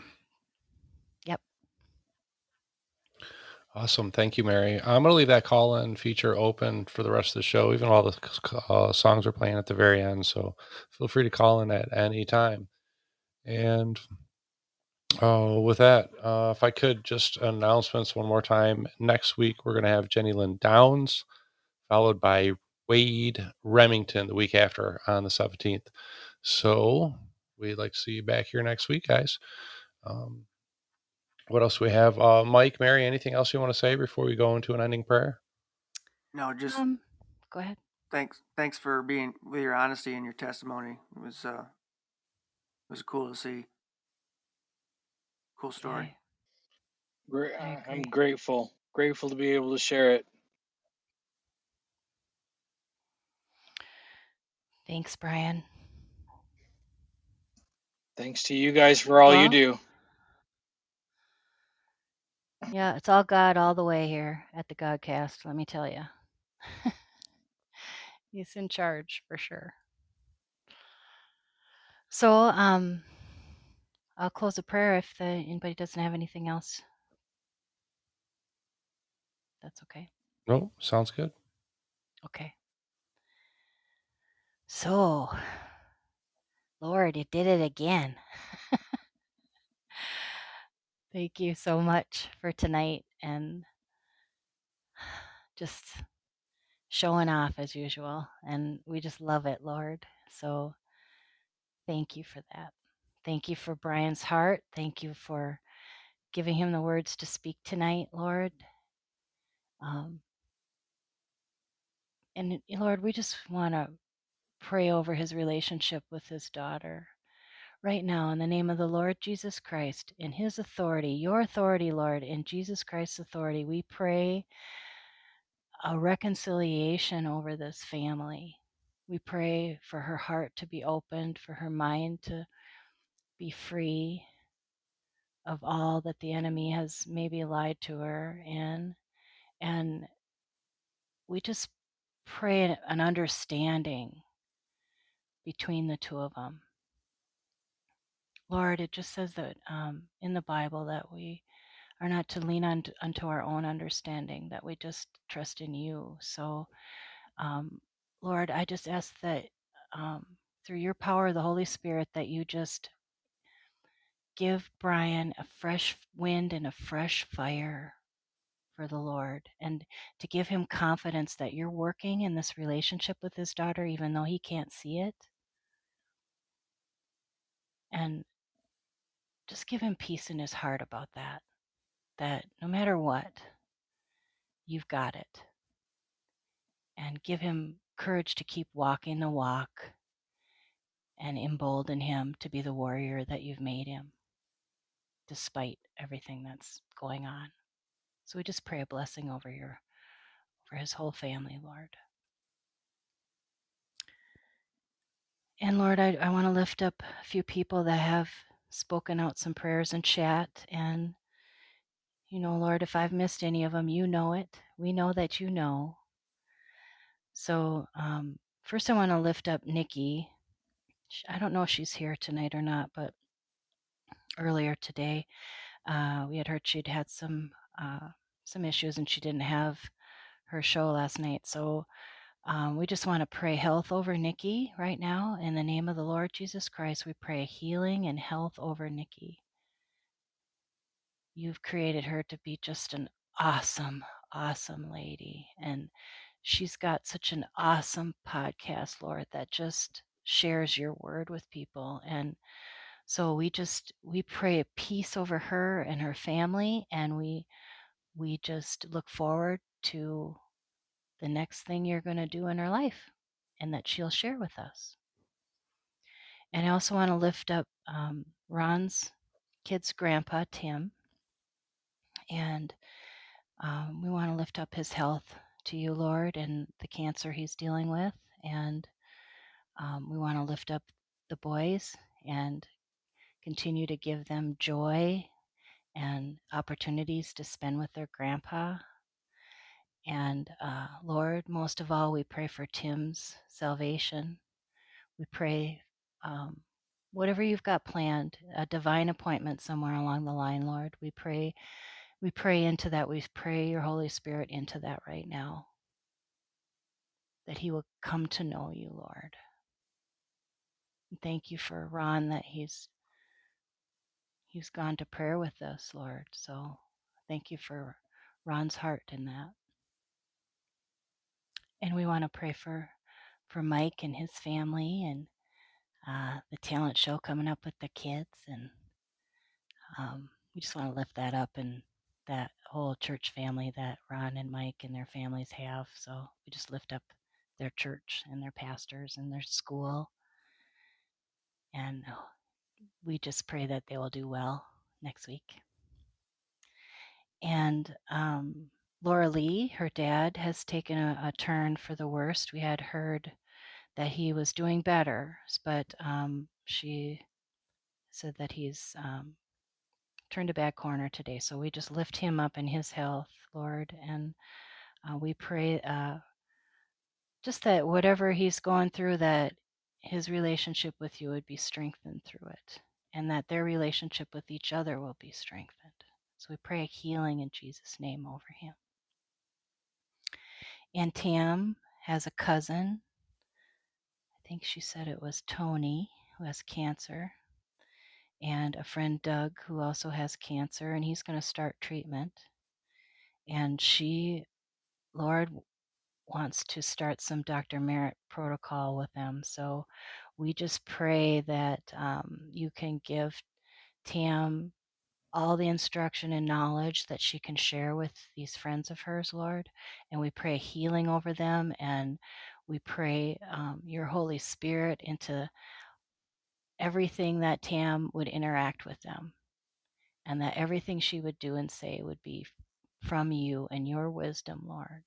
[SPEAKER 1] Awesome. Thank you, Mary. I'm going to leave that call in feature open for the rest of the show, even while the uh, songs are playing at the very end. So feel free to call in at any time. And uh, with that, uh, if I could just announcements one more time. Next week, we're going to have Jenny Lynn Downs, followed by Wade Remington the week after on the 17th. So we'd like to see you back here next week, guys. Um, what else we have? Uh, Mike, Mary, anything else you want to say before we go into an ending prayer?
[SPEAKER 4] No, just
[SPEAKER 5] Um, go ahead.
[SPEAKER 4] thanks thanks for being with your honesty and your testimony. It was uh it was cool to see. Cool story.
[SPEAKER 6] Great.
[SPEAKER 5] I
[SPEAKER 6] I'm grateful, grateful to be able to share it.
[SPEAKER 5] Thanks, Brian.
[SPEAKER 6] Thanks to you guys for all you do.
[SPEAKER 5] Yeah, it's all God all the way here at the Godcast, let me tell you. He's in charge for sure. So, um, I'll close a prayer if the, anybody doesn't have anything else. That's okay.
[SPEAKER 1] No, sounds good.
[SPEAKER 5] Okay. So, Lord, you did it again. Thank you so much for tonight and just showing off as usual. And we just love it, Lord. So, thank you for that. Thank you for Brian's heart. Thank you for giving him the words to speak tonight, Lord. Um, and Lord, we just want to pray over his relationship with his daughter. Right now, in the name of the Lord Jesus Christ, in his authority, your authority, Lord, in Jesus Christ's authority, we pray a reconciliation over this family. We pray for her heart to be opened, for her mind to be free of all that the enemy has maybe lied to her in. And we just pray an- an understanding between the two of them. Lord, it just says that um, in the Bible that we are not to lean on unto our own understanding, that we just trust in you. So, um, Lord, I just ask that um, through your power of the Holy Spirit, that you just give Brian a fresh wind and a fresh fire for the Lord, and to give him confidence that you're working in this relationship with his daughter, even though he can't see it. And just give him peace in his heart about that. That no matter what, you've got it. And give him courage to keep walking the walk and embolden him to be the warrior that you've made him, despite everything that's going on. So we just pray a blessing over your over his whole family, Lord. And Lord, I, I want to lift up a few people that have spoken out some prayers in chat. And, you know, Lord, if I've missed any of them, you know it. We know that you know. So, um, first, I want to lift up Nikki. I don't know if she's here tonight or not, but earlier today, uh, we had heard she'd had some uh, some issues and she didn't have her show last night. So, um, we just want to pray health over Nikki right now. In the name of the Lord Jesus Christ, we pray healing and health over Nikki. You've created her to be just an awesome, awesome lady. And she's got such an awesome podcast, Lord, that just shares your word with people. And so we just we pray a peace over her and her family and we we just look forward to the next thing you're going to do in her life and that she'll share with us. And I also want to lift up um, Ron's kid's grandpa, Tim. And um, we want to lift up his health to you, Lord, and the cancer he's dealing with. And um, we want to lift up the boys and continue to give them joy and opportunities to spend with their grandpa. And uh, Lord, most of all, we pray for Tim's salvation. We pray um, whatever you've got planned, a divine appointment somewhere along the line, Lord. We pray, we pray into that. We pray your Holy Spirit into that right now, that he will come to know you, Lord. And thank you for Ron that he's he's gone to prayer with us, Lord. So thank you for Ron's heart in that. And we want to pray for for Mike and his family and uh, the talent show coming up with the kids. And um, we just want to lift that up and that whole church family that Ron and Mike and their families have. So we just lift up their church and their pastors and their school. And uh, we just pray that they will do well next week. And um, Laura Lee, her dad, has taken a, a, turn for the worst. We had heard that he was doing better, but um, she said that he's um, turned a bad corner today. So we just lift him up in his health, Lord, and uh, we pray uh, just that whatever he's going through, that his relationship with you would be strengthened through it, and that their relationship with each other will be strengthened. So we pray a healing in Jesus' name over him. And Tam has a cousin. I think she said it was Tony who has cancer and a friend Doug who also has cancer and he's going to start treatment. And she, Lord, wants to start some Dr. Merritt protocol with them. So we just pray that um, you can give Tam all the instruction and knowledge that she can share with these friends of hers, Lord. And we pray healing over them and we pray um, your Holy Spirit into everything that Tam would interact with them, and that everything she would do and say would be from you and your wisdom, Lord.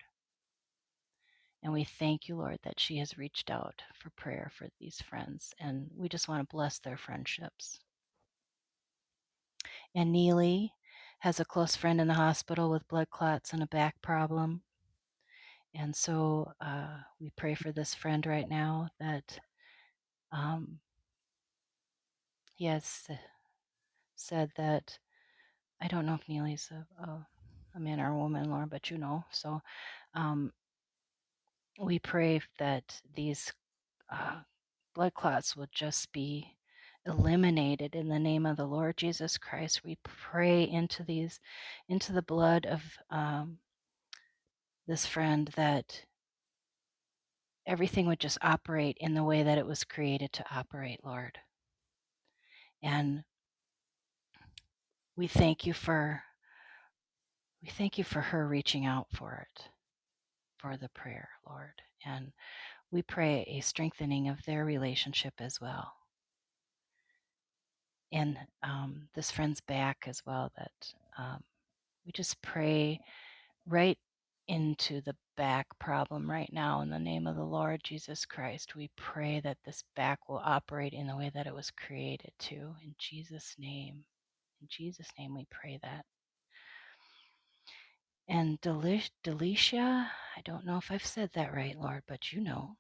[SPEAKER 5] And we thank you, Lord, that she has reached out for prayer for these friends, and we just want to bless their friendships. And Neely has a close friend in the hospital with blood clots and a back problem. And so uh, we pray for this friend right now that um, he has said that I don't know if Neely's a, a, a man or a woman, Lauren, but you know. So um, we pray that these uh, blood clots will just be eliminated in the name of the Lord Jesus Christ. We pray into these, into the blood of um, this friend that everything would just operate in the way that it was created to operate, Lord. And we thank you for we thank you for her reaching out for it, for the prayer, Lord. And we pray a strengthening of their relationship as well. And um, this friend's back as well, that um, we just pray right into the back problem right now in the name of the Lord Jesus Christ. We pray that this back will operate in the way that it was created to. In Jesus' name. In Jesus' name we pray that. And Delicia, I don't know if I've said that right, Lord, but you know.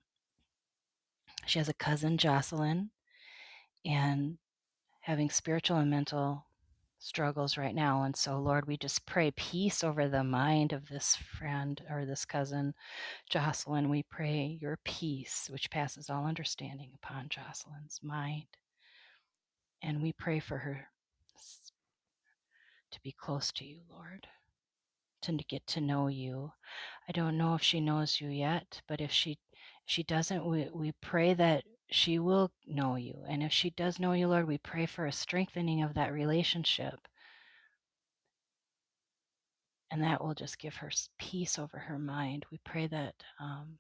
[SPEAKER 5] She has a cousin, Jocelyn, and having spiritual and mental struggles right now. And so, Lord, we just pray peace over the mind of this friend or this cousin, Jocelyn. We pray your peace, which passes all understanding, upon Jocelyn's mind. And we pray for her to be close to you, Lord, to get to know you. I don't know if she knows you yet, but if she if she doesn't, we, we pray that she will know you. And if she does know you, Lord, we pray for a strengthening of that relationship. And that will just give her peace over her mind. We pray that, um,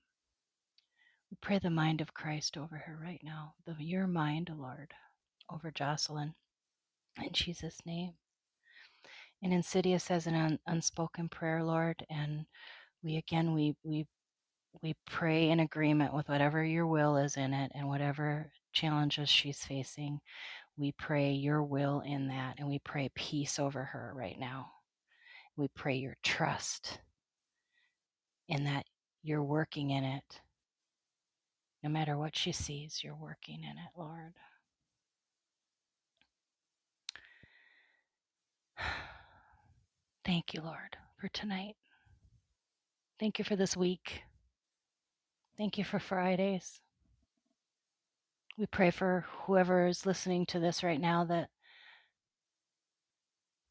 [SPEAKER 5] we pray the mind of Christ over her right now, the, your mind, Lord, over Jocelyn. In Jesus' name. And Insidious as an un- unspoken prayer, Lord. And we again, we, we we pray in agreement with whatever your will is in it and whatever challenges she's facing. We pray your will in that and we pray peace over her right now. We pray your trust in that you're working in it. No matter what she sees, you're working in it, Lord. Thank you, Lord, for tonight. Thank you for this week. Thank you for Fridays. We pray for whoever is listening to this right now that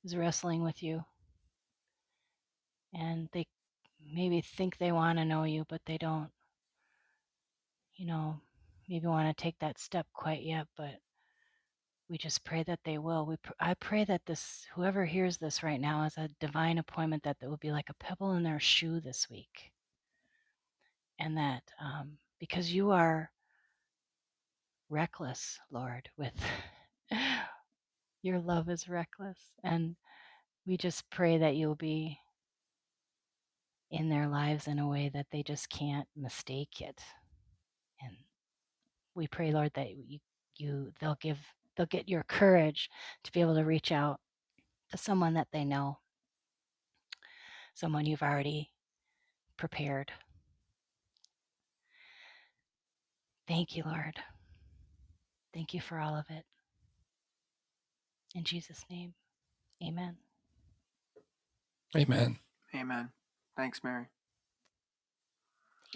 [SPEAKER 5] is wrestling with you and they maybe think they want to know you, but they don't, you know, maybe want to take that step quite yet, but we just pray that they will. We pr- I pray that this whoever hears this right now is a divine appointment that that will be like a pebble in their shoe this week, and that um, because you are reckless, Lord, with your love is reckless, and we just pray that you'll be in their lives in a way that they just can't mistake it, and we pray, Lord, that you, you they'll give they'll get your courage to be able to reach out to someone that they know, someone you've already prepared. Thank you, Lord. Thank you for all of it. In Jesus' name, amen.
[SPEAKER 1] Amen.
[SPEAKER 4] Amen. Thanks, Mary.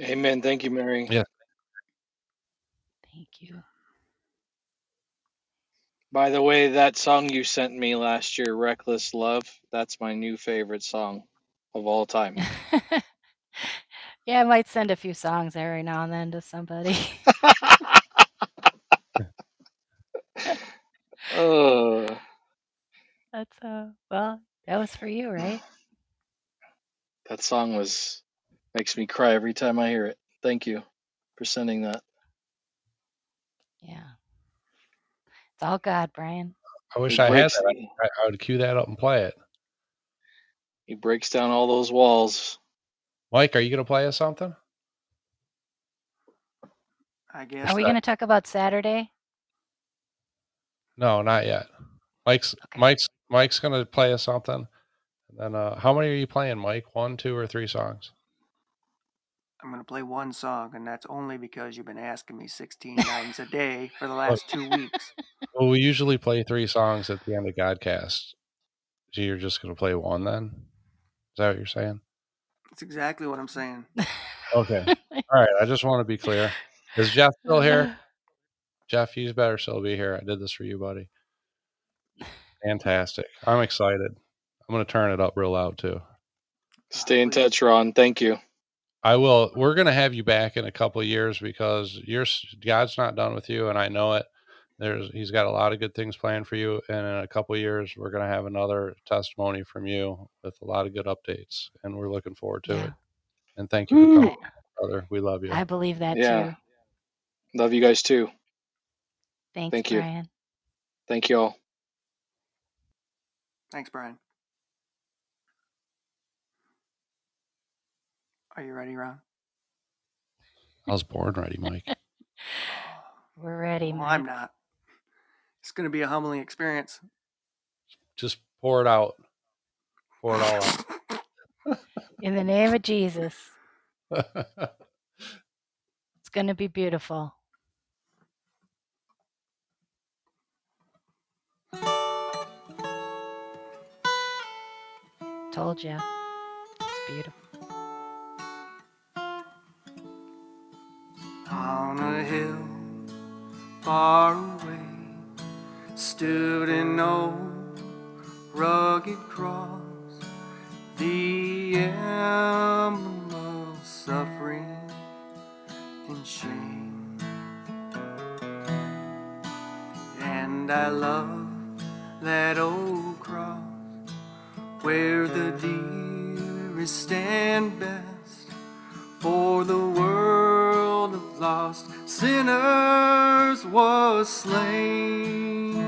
[SPEAKER 6] Amen. Thank you, Mary.
[SPEAKER 1] Yeah.
[SPEAKER 5] Thank you.
[SPEAKER 6] By the way, that song you sent me last year, Reckless Love, that's my new favorite song of all time.
[SPEAKER 5] yeah, I might send a few songs every now and then to somebody.
[SPEAKER 6] oh,
[SPEAKER 5] That's uh well, that was for you, right?
[SPEAKER 6] that song was makes me cry every time I hear it. Thank you for sending that.
[SPEAKER 5] Yeah. It's all God, Brian.
[SPEAKER 1] I wish
[SPEAKER 6] He
[SPEAKER 1] I had that. I, I would cue that up and play it.
[SPEAKER 6] he breaks down all those walls.
[SPEAKER 1] Mike, are you going to play us something?
[SPEAKER 4] I guess.
[SPEAKER 5] Are we
[SPEAKER 1] that-
[SPEAKER 5] going to talk about Saturday?
[SPEAKER 1] No, not yet. Mike's
[SPEAKER 5] Okay.
[SPEAKER 1] Mike's Mike's going to play us something. And then, uh, how many are you playing, Mike? One, two, or three songs?
[SPEAKER 4] I'm going to play one song, and that's only because you've been asking me 16 times a day for the last two weeks.
[SPEAKER 1] Well, we usually play three songs at the end of Godcast. So you're just going to play one then? Is that what you're saying?
[SPEAKER 4] That's exactly what I'm saying.
[SPEAKER 1] Okay. All right. I just want to be clear. Is Jeff still here? Jeff, you better still be here. I did this for you, buddy. Fantastic. I'm excited. I'm going to turn it up real loud too.
[SPEAKER 6] Oh, Stay in touch, Ron. Thank you.
[SPEAKER 1] I will. We're going to have you back in a couple of years because you're God's not done with you, and I know it. There's He's got a lot of good things planned for you, and in a couple of years, we're going to have another testimony from you with a lot of good updates, and we're looking forward to
[SPEAKER 5] Yeah.
[SPEAKER 1] it. And thank you for mm.
[SPEAKER 5] I,
[SPEAKER 1] coming, brother. We love you.
[SPEAKER 5] I believe that
[SPEAKER 6] Yeah.
[SPEAKER 5] too.
[SPEAKER 6] Love you guys too.
[SPEAKER 5] Thanks,
[SPEAKER 6] Thank you.
[SPEAKER 5] Brian.
[SPEAKER 6] Thank you all.
[SPEAKER 4] Thanks, Brian. Are you ready, Ron?
[SPEAKER 1] I was born ready, Mike.
[SPEAKER 5] We're ready,
[SPEAKER 4] Well, I'm not. It's going to be a humbling experience.
[SPEAKER 1] Just pour it out. Pour it all out.
[SPEAKER 5] In the name of Jesus, it's going to be beautiful. Told you. It's beautiful.
[SPEAKER 4] On a hill far away stood an old rugged cross, the emblem of suffering and shame. And I love that old cross where the dearest stand best for the world of lost sinners was slain.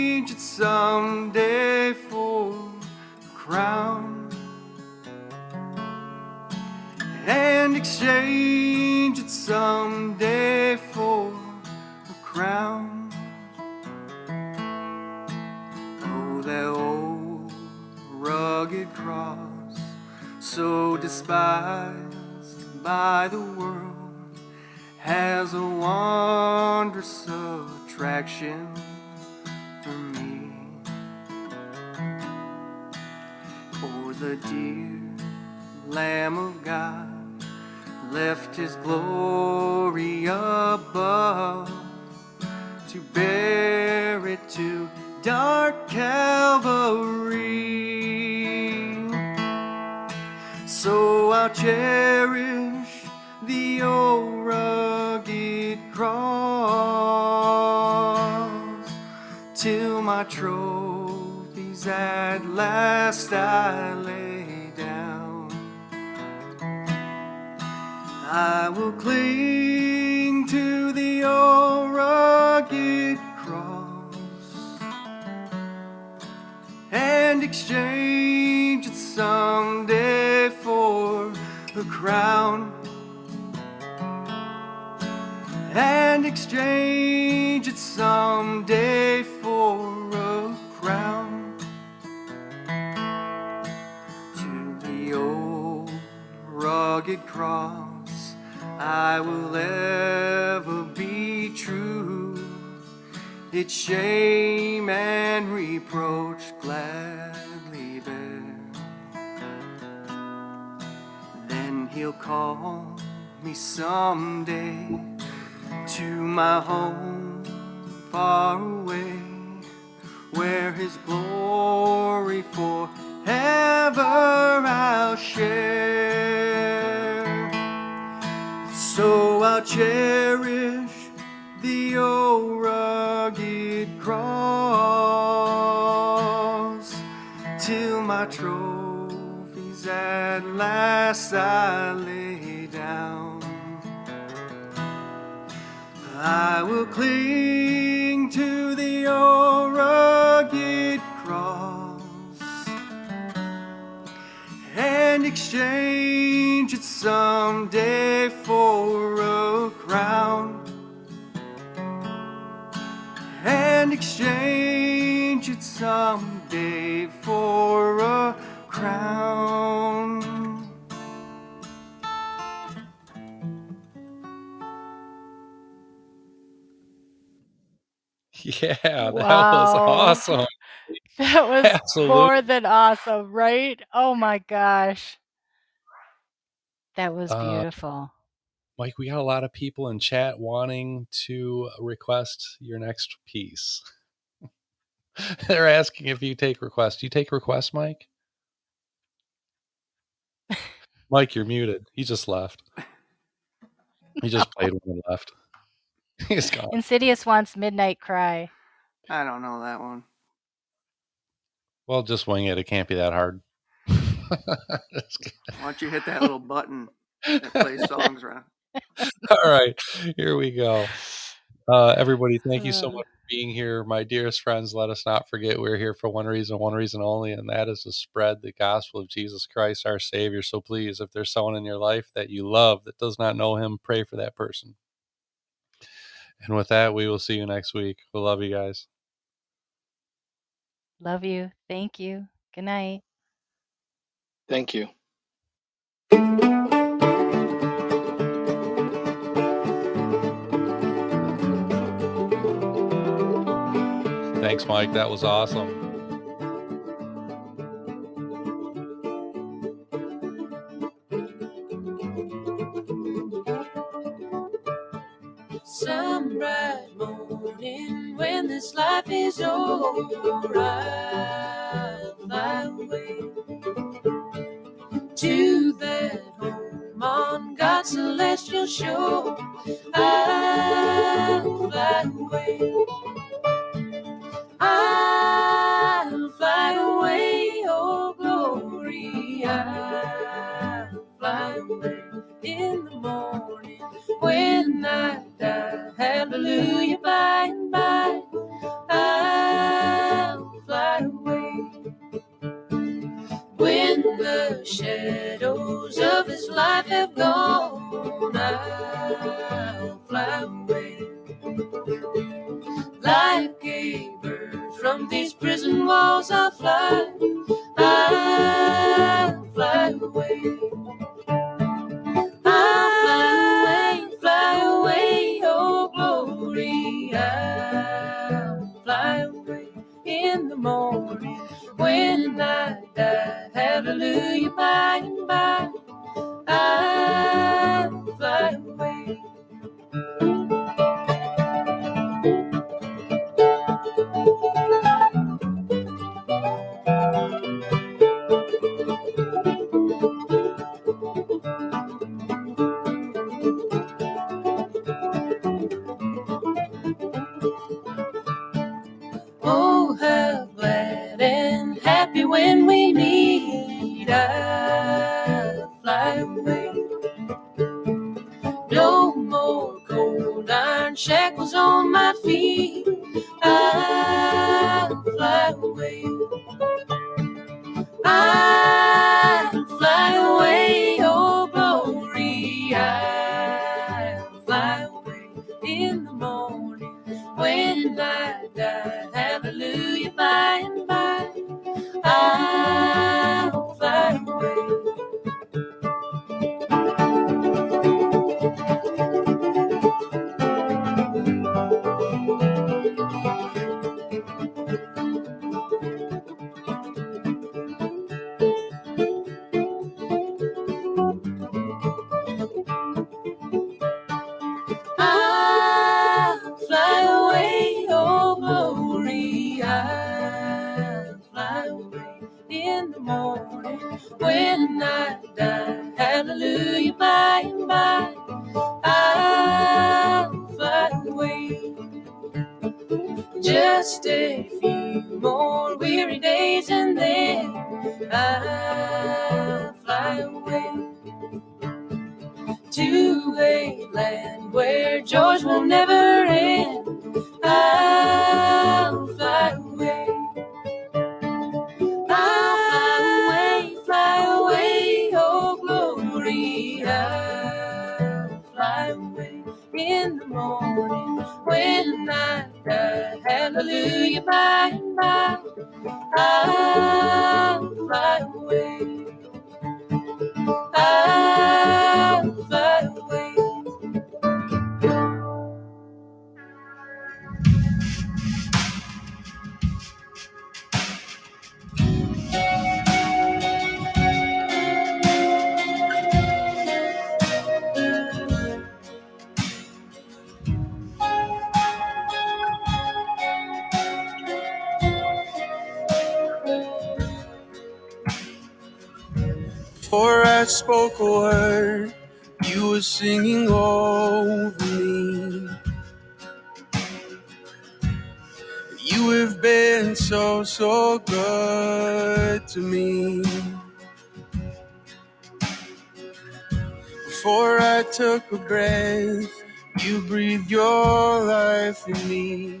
[SPEAKER 4] someday for a crown. And exchange it someday for a crown. Oh, that old rugged cross, so despised by the world, has a wondrous attraction the dear Lamb of God left his glory above to bear it to dark Calvary. So I'll cherish the old rugged cross till my trophies at last I I will cling to the old rugged cross and exchange it someday for a crown. And exchange it someday for a crown. To the old rugged cross, I will ever be true. Its shame and reproach gladly bear. Then he'll call me someday to my home far away, where his glory forever I'll share. So I'll cherish the old rugged cross till my trophies at last I lay down. I will cling to the old rugged and exchange it someday for a crown. And exchange it someday for a crown.
[SPEAKER 1] Yeah, that was awesome.
[SPEAKER 5] That was
[SPEAKER 1] Absolutely.
[SPEAKER 5] more than awesome, right? Oh my gosh. That was
[SPEAKER 1] Uh,
[SPEAKER 5] beautiful.
[SPEAKER 1] Mike, we got a lot of people in chat wanting to request your next piece. They're asking if you take requests. Do you take requests, Mike? Mike, you're muted. He just left. He just played one and left. He's gone.
[SPEAKER 5] Insidious wants Midnight Cry.
[SPEAKER 4] I don't know that one.
[SPEAKER 1] Well, just wing it. It can't be that hard.
[SPEAKER 4] Why don't you hit that little button that plays songs around?
[SPEAKER 1] All right, here we go. Uh, everybody, thank you so
[SPEAKER 5] Uh.
[SPEAKER 1] much for being here. My dearest friends, let us not forget we're here for one reason, one reason only, and that is to spread the gospel of Jesus Christ, our Savior. So please, if there's someone in your life that you love that does not know Him, pray for that person. And with that, we will see you next week. We love you guys.
[SPEAKER 5] Love you. Thank you. Good night.
[SPEAKER 6] Thank you.
[SPEAKER 1] Thanks, Mike. That was awesome.
[SPEAKER 7] This life is over, I'll fly away to that home on God's celestial shore. I'll fly away.
[SPEAKER 8] Before I spoke a word, you were singing over me. You have been so, so good to me. Before I took a breath, you breathed your life in me.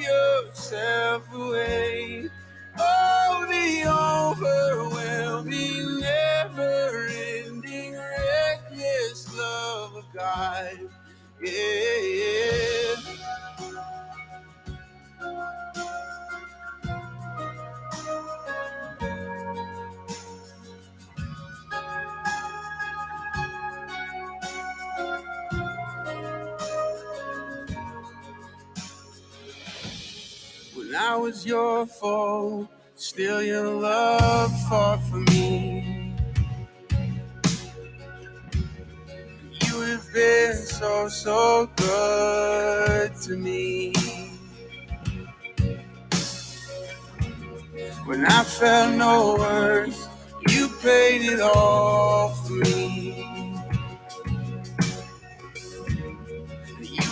[SPEAKER 8] yourself away. Oh, the overwhelming, never ending, reckless love of God. Yeah. When I was your foe, still your love fought for me. You have been so, so good to me. When I felt no worth, you paid it all for me.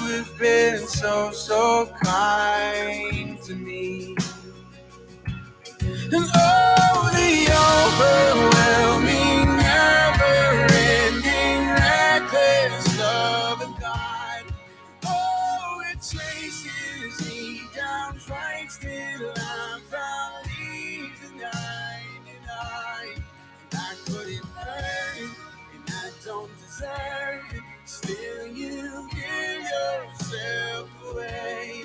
[SPEAKER 8] you have been so, so kind to me. And oh, the overwhelming. Feel you give yourself away.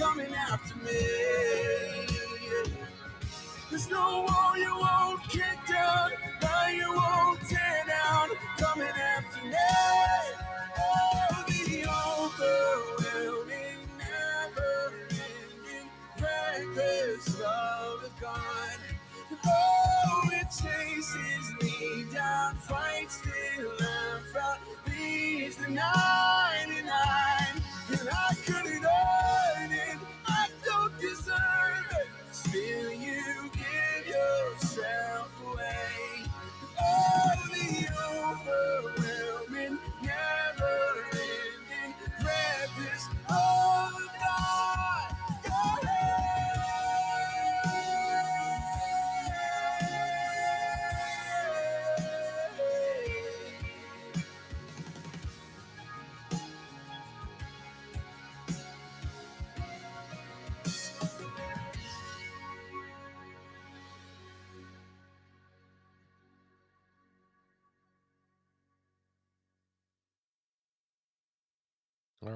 [SPEAKER 8] coming after me. There's no wall you won't kick down, lie you won't tear down, coming after me. Oh, the overwhelming, never-ending, reckless love of God. Oh, it chases me down, fights till I'm found, leaves the 99,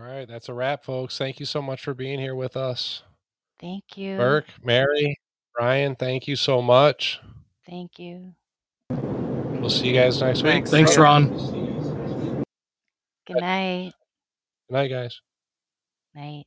[SPEAKER 1] right, that's a wrap, folks. Thank you so much for being here with us.
[SPEAKER 5] Thank you.
[SPEAKER 1] Burke, Mary, Ryan, thank you so much.
[SPEAKER 5] Thank you.
[SPEAKER 1] We'll see you guys next week.
[SPEAKER 4] Thanks.
[SPEAKER 6] Thanks, Ron.
[SPEAKER 5] Good night.
[SPEAKER 1] Good night, guys.
[SPEAKER 5] Night.